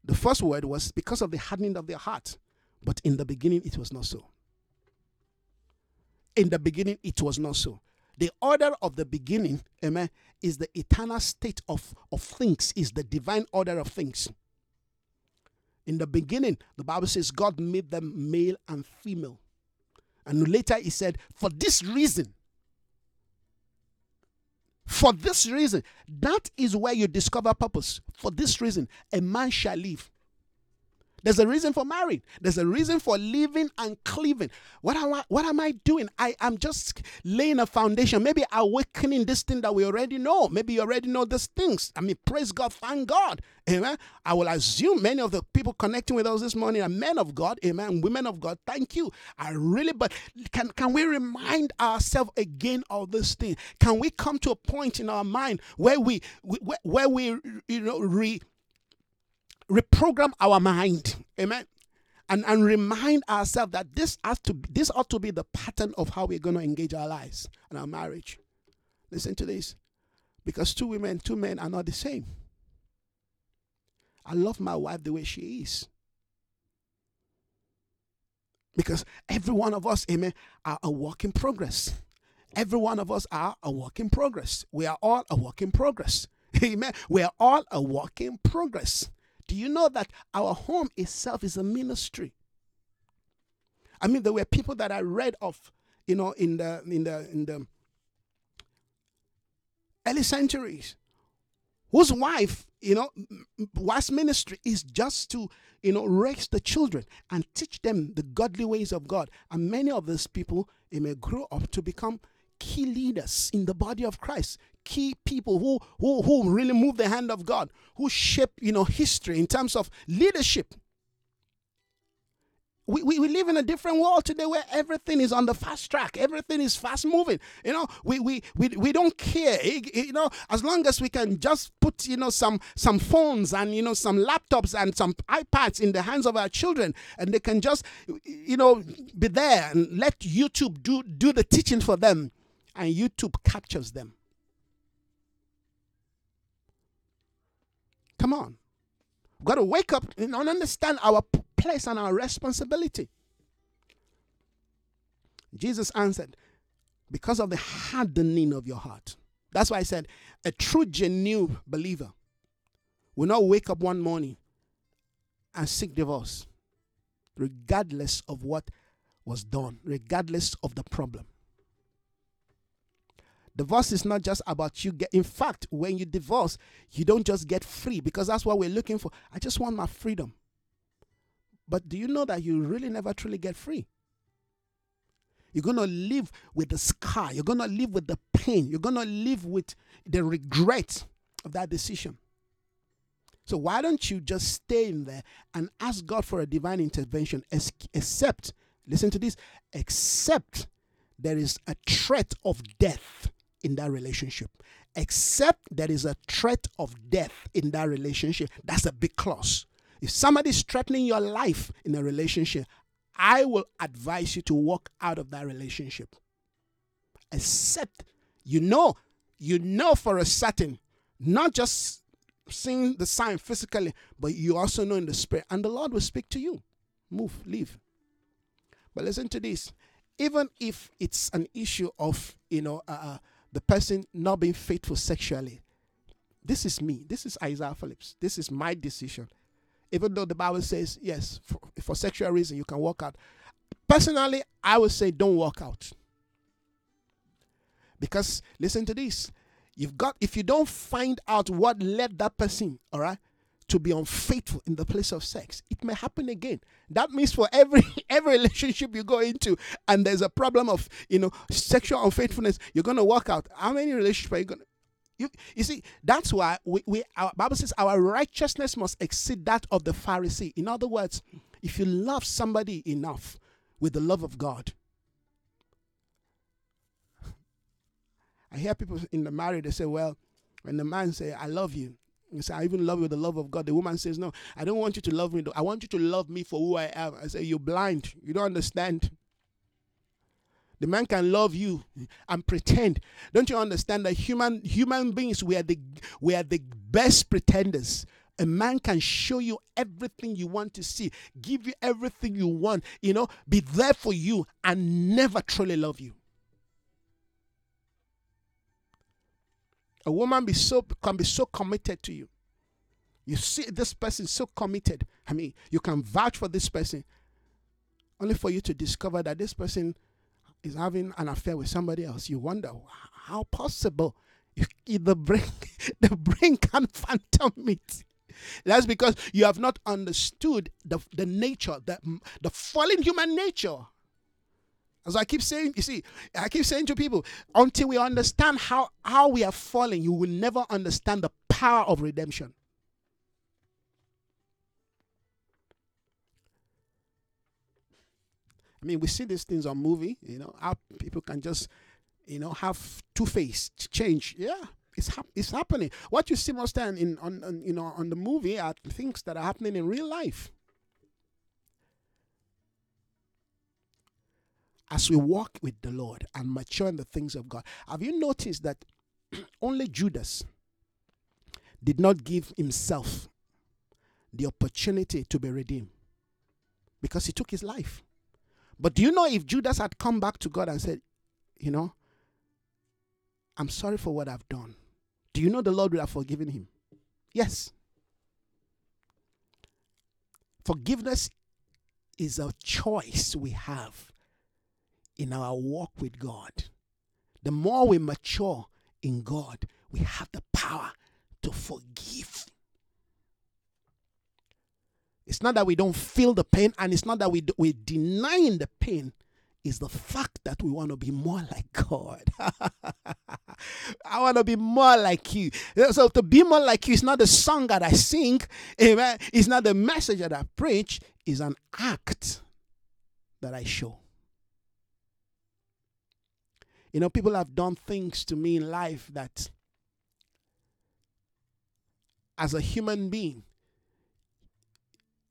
The first word was because of the hardening of their heart. But in the beginning, it was not so. In the beginning, it was not so. The order of the beginning, amen, is the eternal state of, of things, is the divine order of things. In the beginning, the Bible says God made them male and female. And later he said, For this reason, for this reason, that is where you discover purpose. For this reason, a man shall live there's a reason for marrying. There's a reason for living and cleaving. What am I, what am I doing? I am just laying a foundation, maybe awakening this thing that we already know. Maybe you already know these things. I mean, praise God, thank God. Amen. I will assume many of the people connecting with us this morning are men of God, amen, women of God. Thank you. I really, but can can we remind ourselves again of this thing? Can we come to a point in our mind where we, where, where we you know re reprogram our mind. Amen. And, and remind ourselves that this has to this ought to be the pattern of how we're going to engage our lives and our marriage. Listen to this. Because two women, two men are not the same. I love my wife the way she is. Because every one of us, amen, are a work in progress. Every one of us are a work in progress. We are all a work in progress. [LAUGHS] Amen. We are all a work in progress. Do you know that our home itself is a ministry? I mean, there were people that I read of, you know, in the in the in the early centuries, whose wife, you know, wife's ministry is just to, you know, raise the children and teach them the godly ways of God. And many of these people, they may grow up to become key leaders in the body of Christ, key people who, who, who really move the hand of God, who shape, you know, history in terms of leadership. We, we, we live in a different world today where everything is on the fast track. Everything is fast moving. You know, we, we, we, we don't care. You know, as long as we can just put, you know, some, some phones and, you know, some laptops and some iPads in the hands of our children and they can just, you know, be there and let YouTube do, do the teaching for them and YouTube captures them. Come on. We've got to wake up and understand our place and our responsibility. Jesus answered, Because of the hardening of your heart. That's why I said, a true, genuine believer will not wake up one morning and seek divorce, regardless of what was done, regardless of the problem. Divorce is not just about you get in fact, when you divorce, you don't just get free because that's what we're looking for. I just want my freedom. But do you know that you really never truly get free? You're going to live with the scar. You're going to live with the pain. You're going to live with the regret of that decision. So why don't you just stay in there and ask God for a divine intervention, except, listen to this, except there is a threat of death in that relationship. Except there is a threat of death in that relationship. That's a big clause. If somebody is threatening your life in a relationship, I will advise you to walk out of that relationship. Except you know, you know for a certain, not just seeing the sign physically, but you also know in the spirit, and the Lord will speak to you. Move, leave. But listen to this. Even if it's an issue of, you know, uh, uh, the person not being faithful sexually, this is me. This is Isaiah Phillips. This is my decision. Even though the Bible says, yes, for, for sexual reason, you can walk out. Personally, I would say don't walk out. Because listen to this. You've got if you don't find out what led that person, all right, to be unfaithful in the place of sex, it may happen again. That means for every [LAUGHS] every relationship you go into and there's a problem of, you know, sexual unfaithfulness, you're going to walk out. How many relationships are you going to you, you see, that's why we, we our Bible says our righteousness must exceed that of the Pharisee. In other words, if you love somebody enough with the love of God, I hear people in the marriage they say, well, when the man say, I love you, you say, I even love you with the love of God. The woman says, No, I don't want you to love me. I want you to love me for who I am. I say, You're blind. You don't understand. The man can love you and pretend. Don't you understand that human human beings we are the we are the best pretenders. A man can show you everything you want to see, give you everything you want, you know, be there for you and never truly love you. A woman be so can be so committed to you. You see this person so committed. I mean, you can vouch for this person only for you to discover that this person is having an affair with somebody else, you wonder how possible [LAUGHS] the brain [LAUGHS] the brain can phantom it. That's because you have not understood the, the nature, the, the fallen human nature. As I keep saying, you see, I keep saying to people, until we understand how, how we are falling, you will never understand the power of redemption. I mean, we see these things on movie, you know, how people can just, you know, have two face change. Yeah, it's hap- it's happening. What you see most time in on, on you know on the movie are things that are happening in real life. As we walk with the Lord and mature in the things of God, have you noticed that [CLEARS THROAT] only Judas did not give himself the opportunity to be redeemed because he took his life. But do you know if Judas had come back to God and said, you know, I'm sorry for what I've done, do you know the Lord would have forgiven him? Yes. Forgiveness is a choice we have in our walk with God. The more we mature in God, we have the power to forgive. It's not that we don't feel the pain, and it's not that we we're denying the pain. Is the fact that we want to be more like God. [LAUGHS] I want to be more like you. So to be more like you is not the song that I sing. Amen. It's not the message that I preach. It's an act that I show. You know, people have done things to me in life that, as a human being,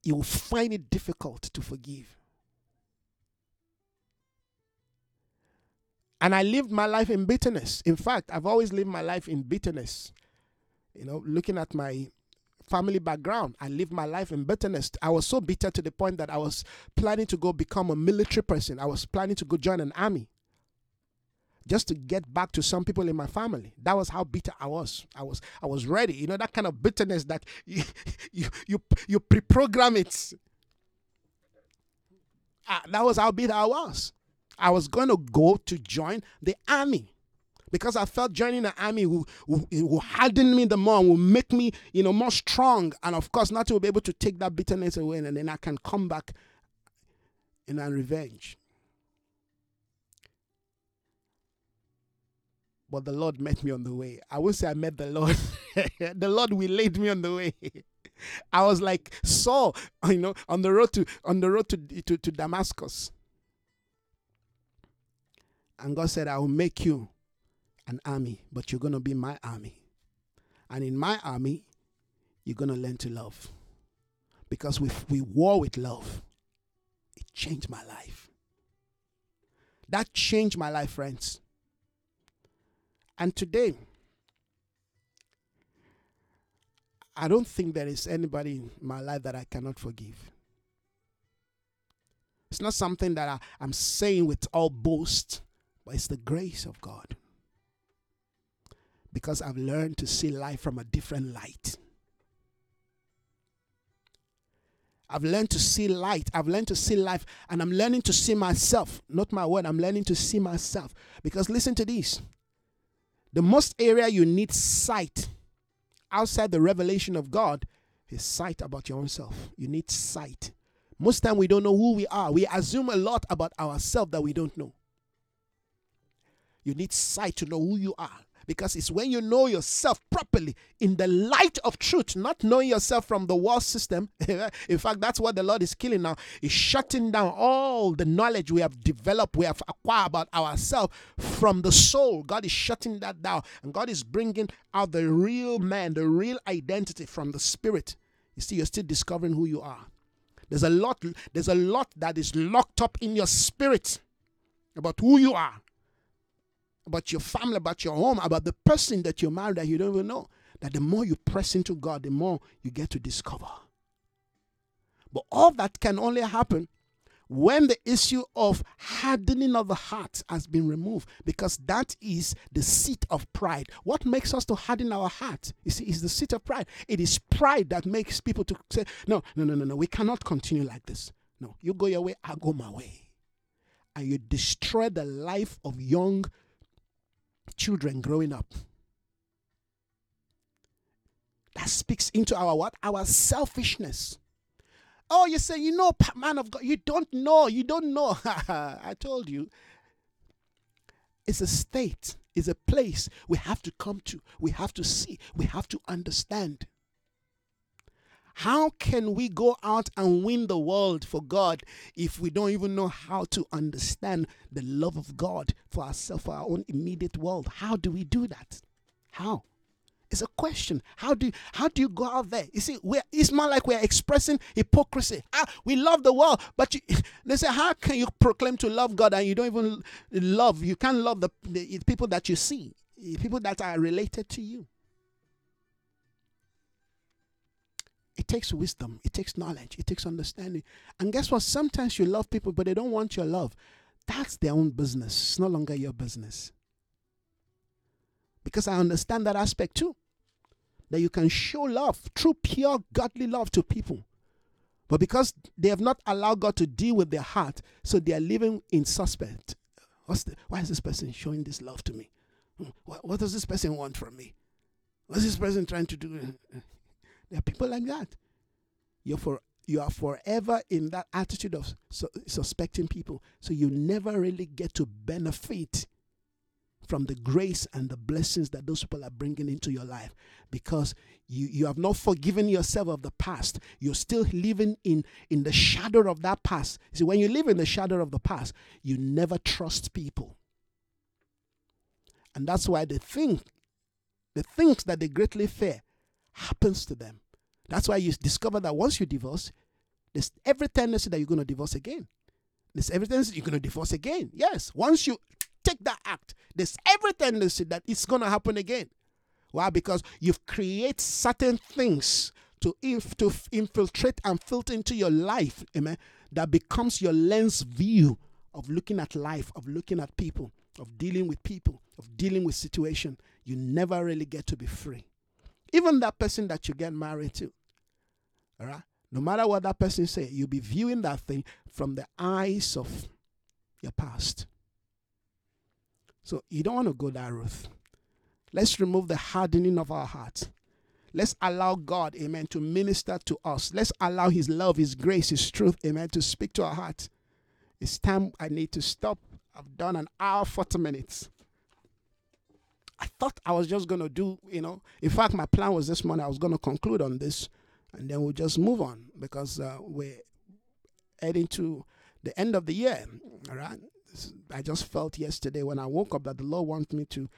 you will find it difficult to forgive. And I lived my life in bitterness. In fact, I've always lived my life in bitterness. You know, looking at my family background, I lived my life in bitterness. I was so bitter to the point that I was planning to go become a military person. I was planning to go join an army just to get back to some people in my family. That was how bitter I was. I was I was ready. You know that kind of bitterness that [LAUGHS] you you you, you pre-program it. Uh, that was how bitter I was. I was going to go to join the army because I felt joining the army will, will, will harden me the more, will make me, you know, more strong. And of course, not to be able to take that bitterness away and then I can come back in a revenge. But the Lord met me on the way. I will say I met the Lord. [LAUGHS] the Lord lead me on the way. [LAUGHS] I was like Saul, [LAUGHS] you know, on the road to on the road to, to, to Damascus. And God said, I will make you an army, but you're gonna be my army. And in my army, you're gonna learn to love. Because we we war with love. It changed my life. That changed my life, friends. And today, I don't think there is anybody in my life that I cannot forgive. It's not something that I, I'm saying with all boast, but it's the grace of God. Because I've learned to see life from a different light. I've learned to see light. I've learned to see life. And I'm learning to see myself. Not my word. I'm learning to see myself. Because listen to this. The most area you need sight outside the revelation of God is sight about your own self. You need sight. Most time we don't know who we are. We assume a lot about ourselves that we don't know. You need sight to know who you are because it's when you know yourself properly in the light of truth, not knowing yourself from the world system. [LAUGHS] in fact, that's what the Lord is killing now. Is shutting down all the knowledge we have developed, we have acquired about ourselves from the soul. God is shutting that down, and God is bringing out the real man, the real identity from the spirit. You see, you're still discovering who you are. There's a lot. There's a lot that is locked up in your spirit about who you are about your family, about your home, about the person that you're married that you don't even know. That the more you press into God, the more you get to discover. But all that can only happen when the issue of hardening of the heart has been removed, because that is the seat of pride. What makes us to harden our heart? You see, is the seat of pride. It is pride that makes people to say, No, no, no, no, no, we cannot continue like this. No, you go your way, I go my way. And you destroy the life of young children growing up. That speaks into our what? Our selfishness. Oh, you say, you know, man of God, you don't know, you don't know. [LAUGHS] I told you. It's a state, it's a place we have to come to, we have to see, we have to understand. How can we go out and win the world for God if we don't even know how to understand the love of God for ourselves, for our own immediate world? How do we do that? How? It's a question. How do you, how do you go out there? You see, we're, it's not like we're expressing hypocrisy. Ah, we love the world, but you, [LAUGHS] they say, how can you proclaim to love God and you don't even love? You can't love the, the people that you see, people that are related to you. It takes wisdom, it takes knowledge, it takes understanding. And guess what? Sometimes you love people, but they don't want your love. That's their own business. It's no longer your business. Because I understand that aspect too. That you can show love, true, pure, godly love to people. But because they have not allowed God to deal with their heart, so they are living in. What's the, why is this person showing this love to me? Hmm, what, what does this person want from me? What's this person trying to do? There are people like that. You're for you are forever in that attitude of su- suspecting people, so you never really get to benefit from the grace and the blessings that those people are bringing into your life because you, you have not forgiven yourself of the past. You're still living in in the shadow of that past. See when you live in the shadow of the past you never trust people. And that's why they think the things that they greatly fear happens to them. That's why you discover that once you divorce, there's every tendency that you're going to divorce again. There's every tendency you're going to divorce again. Yes, once you take that act, there's every tendency that it's going to happen again. Why? Because you've created certain things to, inf- to infiltrate and filter into your life, amen, that becomes your lens view of looking at life, of looking at people, of dealing with people, of dealing with situation. You never really get to be free. Even that person that you get married to. All right? No matter what that person say, you'll be viewing that thing from the eyes of your past. So you don't want to go that route. Let's remove the hardening of our heart. Let's allow God, amen, to minister to us. Let's allow His love, His grace, His truth, amen, to speak to our heart. It's time I need to stop. I've done an hour, 40 minutes. I thought I was just going to do, you know, in fact, my plan was this morning, I was going to conclude on this and then we'll just move on because uh, we're heading to the end of the year. All right. I just felt yesterday when I woke up that the Lord wants me to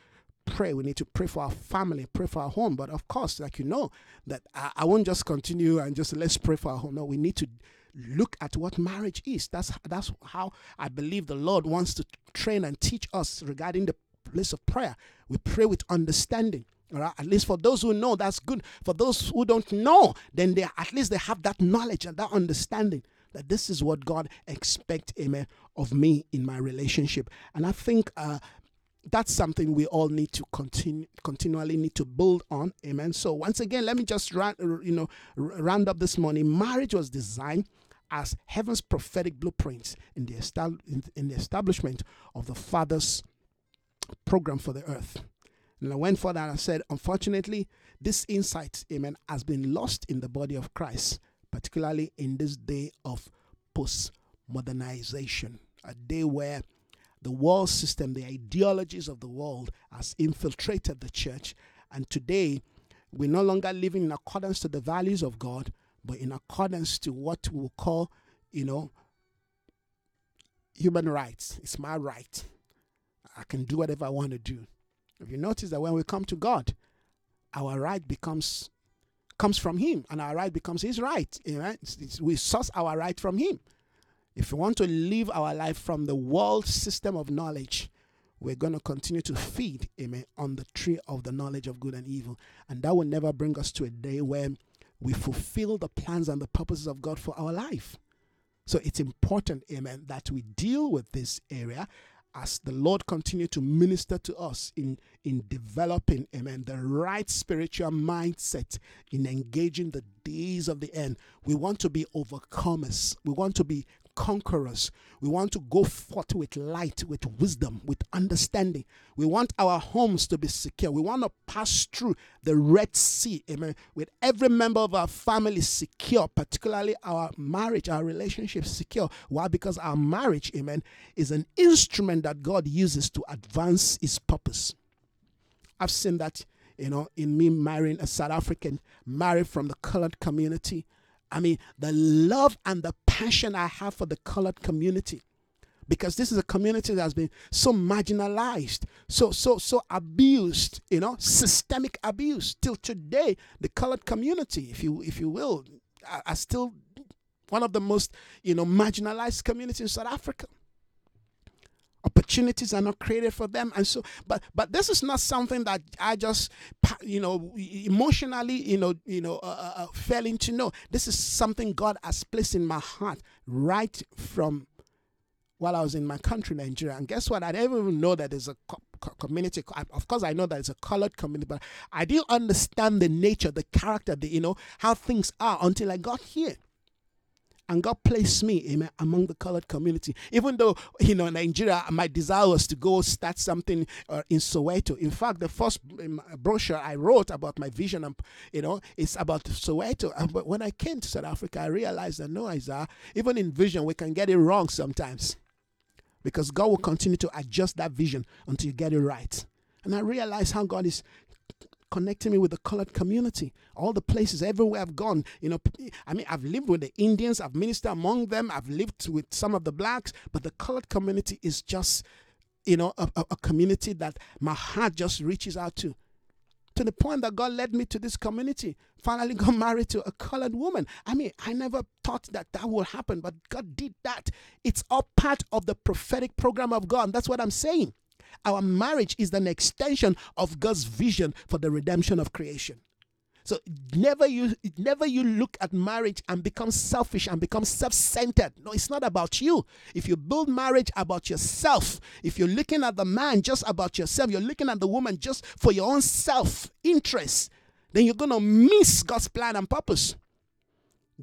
pray. We need to pray for our family, pray for our home. But of course, like you know, that I, I won't just continue and just let's pray for our home. No, we need to look at what marriage is. That's that's how I believe the Lord wants to train and teach us regarding the place of prayer. We pray with understanding. All right, at least for those who know, that's good. For those who don't know, then they at least they have that knowledge and that understanding that this is what God expects, amen, of me in my relationship. And I think uh, that's something we all need to continue continually need to build on amen so once again let me just run you know round up this morning marriage was designed as heaven's prophetic blueprints in the, in the establishment of the father's program for the earth and i went further and i said unfortunately this insight amen has been lost in the body of christ particularly in this day of post modernization a day where the world system, the ideologies of the world has infiltrated the church. And today, we're no longer living in accordance to the values of God, but in accordance to what we will call, you know, human rights. It's my right. I can do whatever I want to do. If you notice that when we come to God, our right becomes comes from Him, and our right becomes His right. Know? It's, it's, we source our right from Him. If we want to live our life from the world system of knowledge, we're going to continue to feed, amen, on the tree of the knowledge of good and evil. And that will never bring us to a day where we fulfill the plans and the purposes of God for our life. So it's important, amen, that we deal with this area as the Lord continue to minister to us in, in developing, amen, the right spiritual mindset in engaging the days of the end. We want to be overcomers. We want to be conquerors. We want to go forth with light, with wisdom, with understanding. We want our homes to be secure. We want to pass through the Red Sea, amen, with every member of our family secure, particularly our marriage, our relationship secure. Why? Because our marriage, amen, is an instrument that God uses to advance his purpose. I've seen that, you know, in me marrying a South African, married from the colored community. I mean, the love and the passion I have for the colored community because this is a community that's been so marginalized, so so so abused, you know, systemic abuse. Till today, the colored community, if you if you will, are, are still one of the most you know marginalized communities in South Africa opportunities are not created for them. And so but but this is not something that i just you know emotionally you know you know uh, uh, uh, fell into. No this is something god has placed in my heart right from while i was in my country nigeria. And guess what? I didn't even know that there's a co- community. Of course i know that it's a colored community but i didn't understand the nature the character the you know how things are until i got here and God placed me amen, among the colored community. Even though, you know, Nigeria, my desire was to go start something uh, in Soweto. In fact, the first um, brochure I wrote about my vision, um, you know, it's about Soweto. but when I came to South Africa, I realized that no, Isaiah, even in vision, we can get it wrong sometimes. Because God will continue to adjust that vision until you get it right. And I realized how God is connecting me with the colored community. All the places, everywhere I've gone, you know, I mean, I've lived with the Indians, I've ministered among them, I've lived with some of the blacks, but the colored community is just, you know, a, a, a community that my heart just reaches out to. To the point that God led me to this community. Finally, [LAUGHS] got married to a colored woman. I mean, I never thought that that would happen, but God did that. It's all part of the prophetic program of God. That's what I'm saying. Our marriage is an extension of God's vision for the redemption of creation. So never you never you look at marriage and become selfish and become self-centered. No, it's not about you. If you build marriage about yourself, if you're looking at the man just about yourself, you're looking at the woman just for your own self-interest, then you're to miss God's plan and purpose.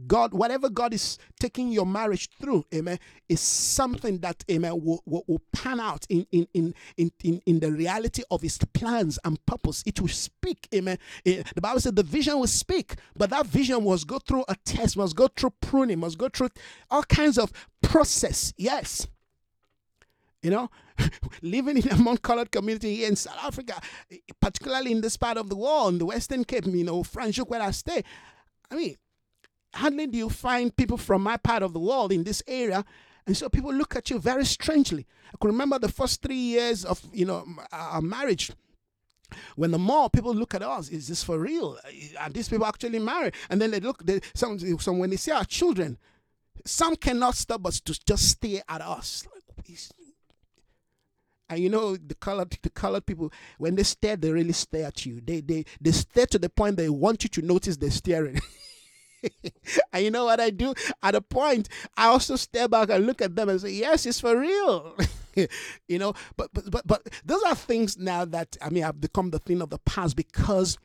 God, whatever God is taking your marriage through, amen, is something that, amen, will, will, will pan out in, in, in, in, in, the reality of his plans and purpose. It will speak, amen. Eh, the Bible said the vision will speak, but that vision must go through a test, must go through pruning, must go through all kinds of process. Yes. You know, [LAUGHS] living in a non-colored community here in South Africa, eh, particularly in this part of the world, in the Western Cape, you know, Franschhoek where I stay. I mean, hardly do you find people from my part of the world in this area. And so people look at you very strangely. I can remember the first three years of, you know, our marriage. When the more people look at us, is this for real? Are these people actually married? And then they look, they, some, some when they see our children, some cannot stop us to just stare at us. And you know the colored the colored people when they stare, they really stare at you. They they they stare to the point they want you to notice they're staring. [LAUGHS] [LAUGHS] and you know what I do? At a point, I also step back and look at them and say, "Yes, it's for real." [LAUGHS] you know, but but but but those are things now that I mean have become the thing of the past because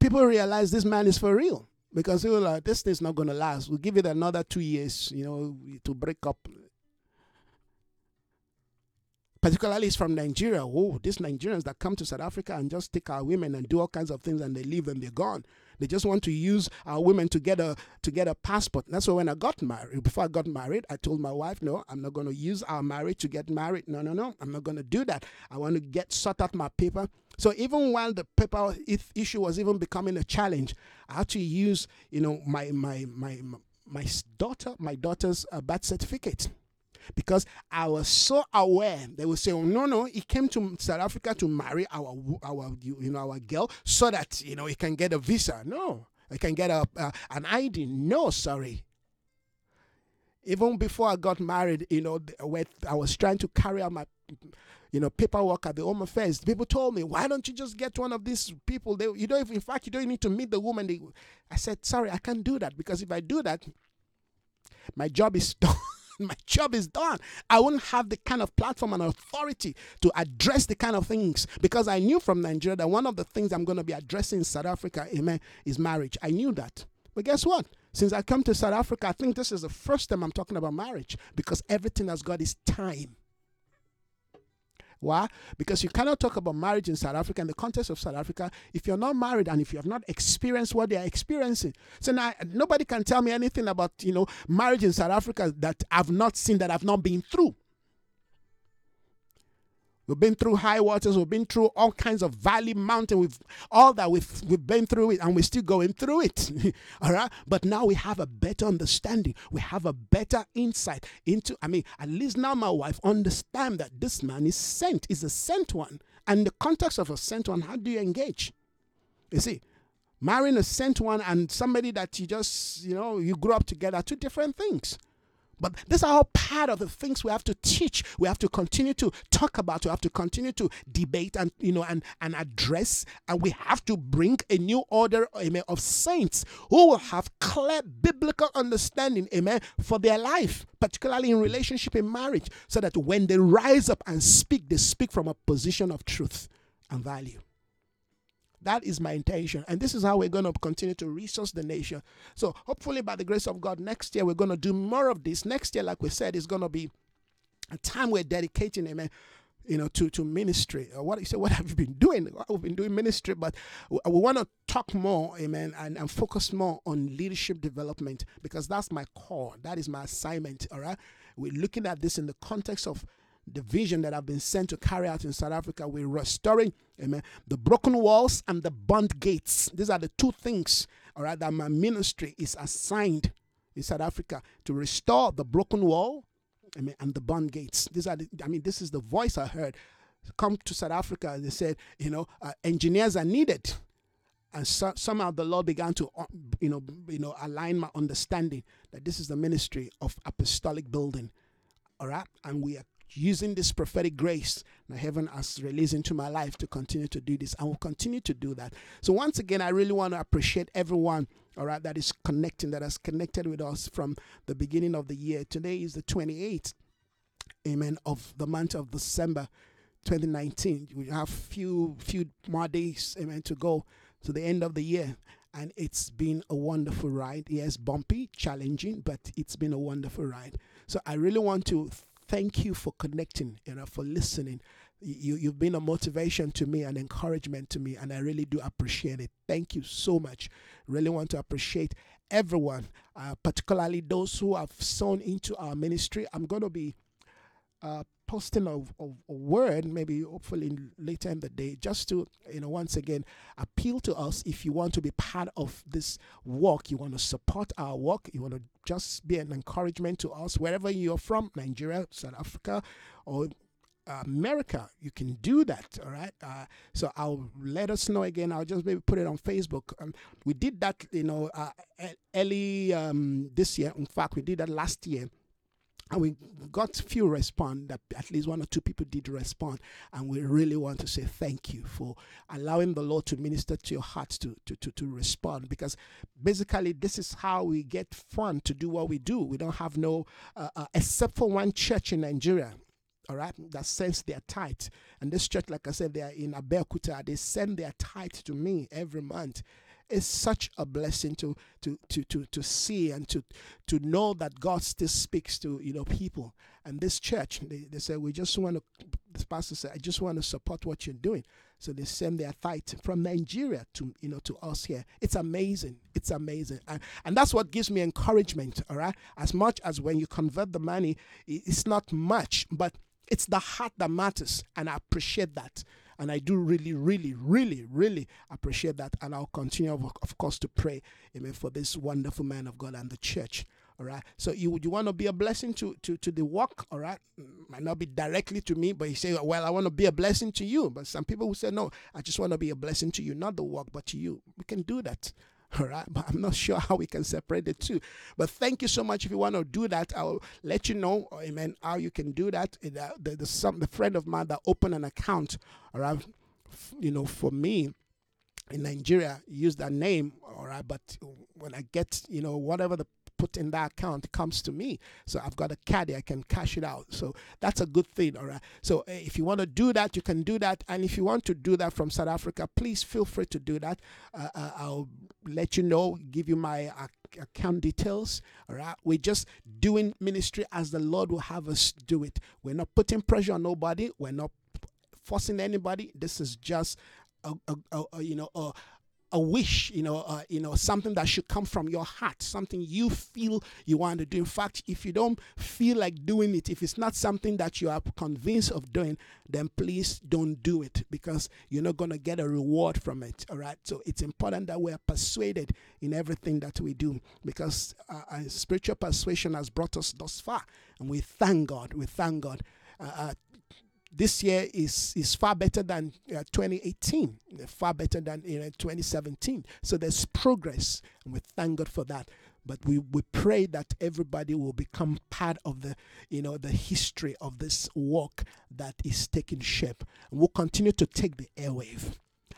people realize this man is for real. Because were like, this thing's not going to last. We'll give it another two years, you know, to break up particularly from Nigeria. Oh, these Nigerians that come to South Africa and just take our women and do all kinds of things and they leave and they're gone. They just want to use our women to get a to get a passport. That's why when I got married, before I got married, I told my wife, no, I'm not going to use our marriage to get married. No, no, no, I'm not going to do that. I want to get sort out my paper. So even while the paper issue was even becoming a challenge, I had to use, you know, my my my my daughter, my daughter's uh, birth certificate because I was so aware. They would say, oh, "No, no, he came to South Africa to marry our our you know our girl so that you know he can get a visa." No, he can get a uh, an ID. No, sorry. Even before I got married, you know, I was trying to carry out my you know, paperwork at the home affairs. People told me, why don't you just get one of these people? They, you don't, even, in fact, you don't need to meet the woman. They, I said, sorry, I can't do that because if I do that, my job is [LAUGHS] done. [LAUGHS] my job is done. I wouldn't have the kind of platform and authority to address the kind of things because I knew from Nigeria that one of the things I'm going to be addressing in South Africa, amen, is marriage. I knew that. But guess what? Since I come to South Africa, I think this is the first time I'm talking about marriage because everything has got its time. Why? Because you cannot talk about marriage in South Africa in the context of South Africa if you're not married and if you have not experienced what they are experiencing. So now nobody can tell me anything about you know marriage in South Africa that I've not seen that I've not been through. We've been through high waters. We've been through all kinds of valley, mountain. We've all that we've we've been through it, and we're still going through it. [LAUGHS] all right. But now we have a better understanding. We have a better insight into. I mean, at least now my wife understand that this man is sent. Is a sent one. And the context of a sent one, how do you engage? You see, marrying a sent one and somebody that you just you know you grew up together, two different things. But these are all part of the things we have to teach. We have to continue to talk about. We have to continue to debate and you know and and address. And we have to bring a new order, amen, of saints who will have clear biblical understanding, amen, for their life, particularly in relationship in marriage, so that when they rise up and speak, they speak from a position of truth and value. That is my intention. And this is how we're going to continue to resource the nation. So, hopefully, by the grace of God, next year we're going to do more of this. Next year, like we said, is going to be a time we're dedicating, amen, you know, to, to ministry. Uh, what you say, what have you been doing? We've been doing ministry, but we, we want to talk more, amen, and, and focus more on leadership development because that's my core. That is my assignment, all right? We're looking at this in the context of the vision that I've been sent to carry out in South Africa. We're restoring, amen, the broken walls and the burnt gates. These are the two things, all right, that my ministry is assigned in South Africa to restore the broken wall, amen, and the burnt gates. These are, the, I mean, this is the voice I heard. Come to South Africa, they said, you know, uh, engineers are needed and so, somehow the Lord began to, uh, you know, you know, align my understanding that this is the ministry of apostolic building, all right, and we are using this prophetic grace that heaven has released into my life to continue to do this. I will continue to do that. So once again, I really want to appreciate everyone, all right, that is connecting, that has connected with us from the beginning of the year. Today is the 28th, amen, of the month of December 2019. We have few few more days, amen, to go to the end of the year. And it's been a wonderful ride. Yes, bumpy, challenging, but it's been a wonderful ride. So I really want to thank you for connecting, you know, for listening. You, you've been a motivation to me, an encouragement to me, and I really do appreciate it. Thank you so much. Really want to appreciate everyone, uh, particularly those who have sown into our ministry. I'm going to be uh, posting of, of a word, maybe hopefully later in the day, just to, you know, once again appeal to us if you want to be part of this work, you want to support our work, you want to just be an encouragement to us, wherever you're from, Nigeria, South Africa, or America, you can do that. All right. Uh, so I'll let us know again. I'll just maybe put it on Facebook. Um, we did that, you know, uh, early um, this year. In fact, we did that last year and we got few respond that at least one or two people did respond and we really want to say thank you for allowing the lord to minister to your hearts to to to, to respond because basically this is how we get fun to do what we do we don't have no uh, uh, except for one church in nigeria all right, that sends their tithe. And this church, like I said, they are in Abeokuta. They send their tithe to me every month it's such a blessing to to to to to see and to to know that God still speaks to you know people. And this church, they, they say we just want to. This pastor said, I just want to support what you're doing. So they send their fight from Nigeria to you know to us here. It's amazing. It's amazing, and and that's what gives me encouragement. All right, as much as when you convert the money, it's not much, but it's the heart that matters, and I appreciate that. And I do really, really, really, really appreciate that. And I'll continue, of, course, to pray, amen, for this wonderful man of God and the church. All right. So you you want to be a blessing to, to, to the work, all right? Mm, might not be directly to me, but you say, well, I want to be a blessing to you. But some people will say, no, I just want to be a blessing to you, not the work, but to you. We can do that. [LAUGHS] All right, but I'm not sure how we can separate the two. But thank you so much. If you want to do that, I'll let you know, amen, how you can do that. The, uh, the, the, some, the friend of mine that opened an account, all right, you know, for me in Nigeria, use that name, all right. But when I get, you know, whatever the put in that account comes to me. So I've got a caddy, I can cash it out. So that's a good thing, all right. So uh, if you want to do that, you can do that. And if you want to do that from South Africa, please feel free to do that. Uh, uh, I'll let you know, give you my account details. All right. We're just doing ministry as the Lord will have us do it. We're not putting pressure on nobody. We're not forcing anybody. This is just a, a, a you know a, a wish, you know, uh, you know, something that should come from your heart, something you feel you want to do. In fact, if you don't feel like doing it, if it's not something that you are convinced of doing, then please don't do it because you're not going to get a reward from it. All right. So it's important that we are persuaded in everything that we do because uh, uh spiritual persuasion has brought us thus far, and we thank God. We thank God. Uh, uh this year is is far better than uh, 2018, far better than you know, 2017. So there's progress, and we thank God for that. But we, we pray that everybody will become part of the you know the history of this work that is taking shape. And we'll continue to take the airwave.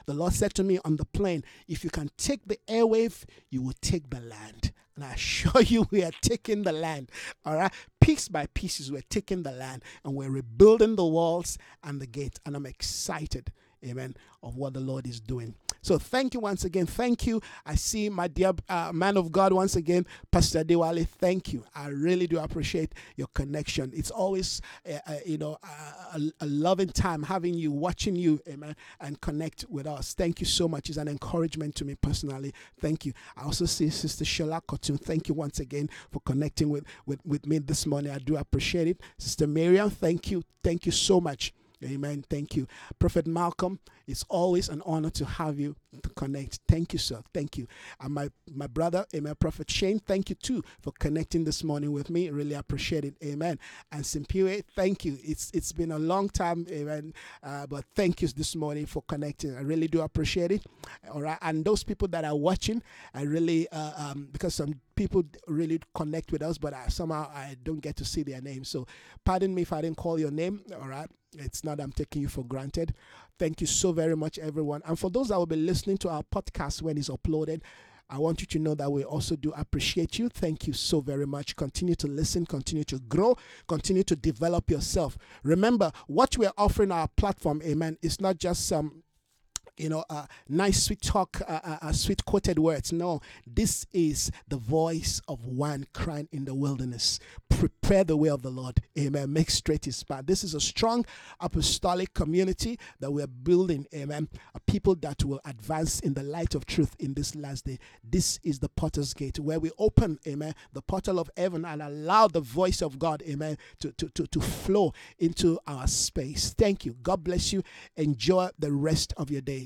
The Lord said to me on the plane, if you can take the airwave, you will take the land. And I assure [LAUGHS] you, we are taking the land. All right. Piece by pieces, we're taking the land and we're rebuilding the walls and the gate. And I'm excited, amen, of what the Lord is doing. So thank you once again. Thank you. I see my dear uh, man of God once again, Pastor Dewale. Thank you. I really do appreciate your connection. It's always, uh, uh, you know, a, a, loving time having you, watching you, amen, and connect with us. Thank you so much. It's an encouragement to me personally. Thank you. I also see Sister Shola Kotun. Thank you once again for connecting with, with, with me this morning. I do appreciate it. Sister Miriam, thank you. Thank you so much. Amen. Thank you. Prophet Malcolm, it's always an honor to have you to connect. Thank you, sir. Thank you. And my, my brother, Amen. Prophet Shane, thank you too for connecting this morning with me. Really appreciate it. Amen. And Simpiwe, thank you. It's it's been a long time, Amen. Uh, but thank you this morning for connecting. I really do appreciate it. All right. And those people that are watching, I really uh, um, because some people really connect with us, but I, somehow I don't get to see their name. So pardon me if I didn't call your name. All right. It's not I'm taking you for granted. Thank you so very much, everyone. And for those that will be listening to our podcast when it's uploaded, I want you to know that we also do appreciate you. Thank you so very much. Continue to listen, continue to grow, continue to develop yourself. Remember, what we're offering our platform, amen, is not just some you know, uh, nice sweet talk, uh, uh, uh, sweet quoted words. No, this is the voice of one crying in the wilderness. Prepare the way of the Lord. Amen. Make straight his path. This is a strong apostolic community that we're building. Amen. A people that will advance in the light of truth in this last day. This is the potter's gate where we open, amen, the portal of heaven and allow the voice of God, amen, to, to, to, to flow into our space. Thank you. God bless you. Enjoy the rest of your day.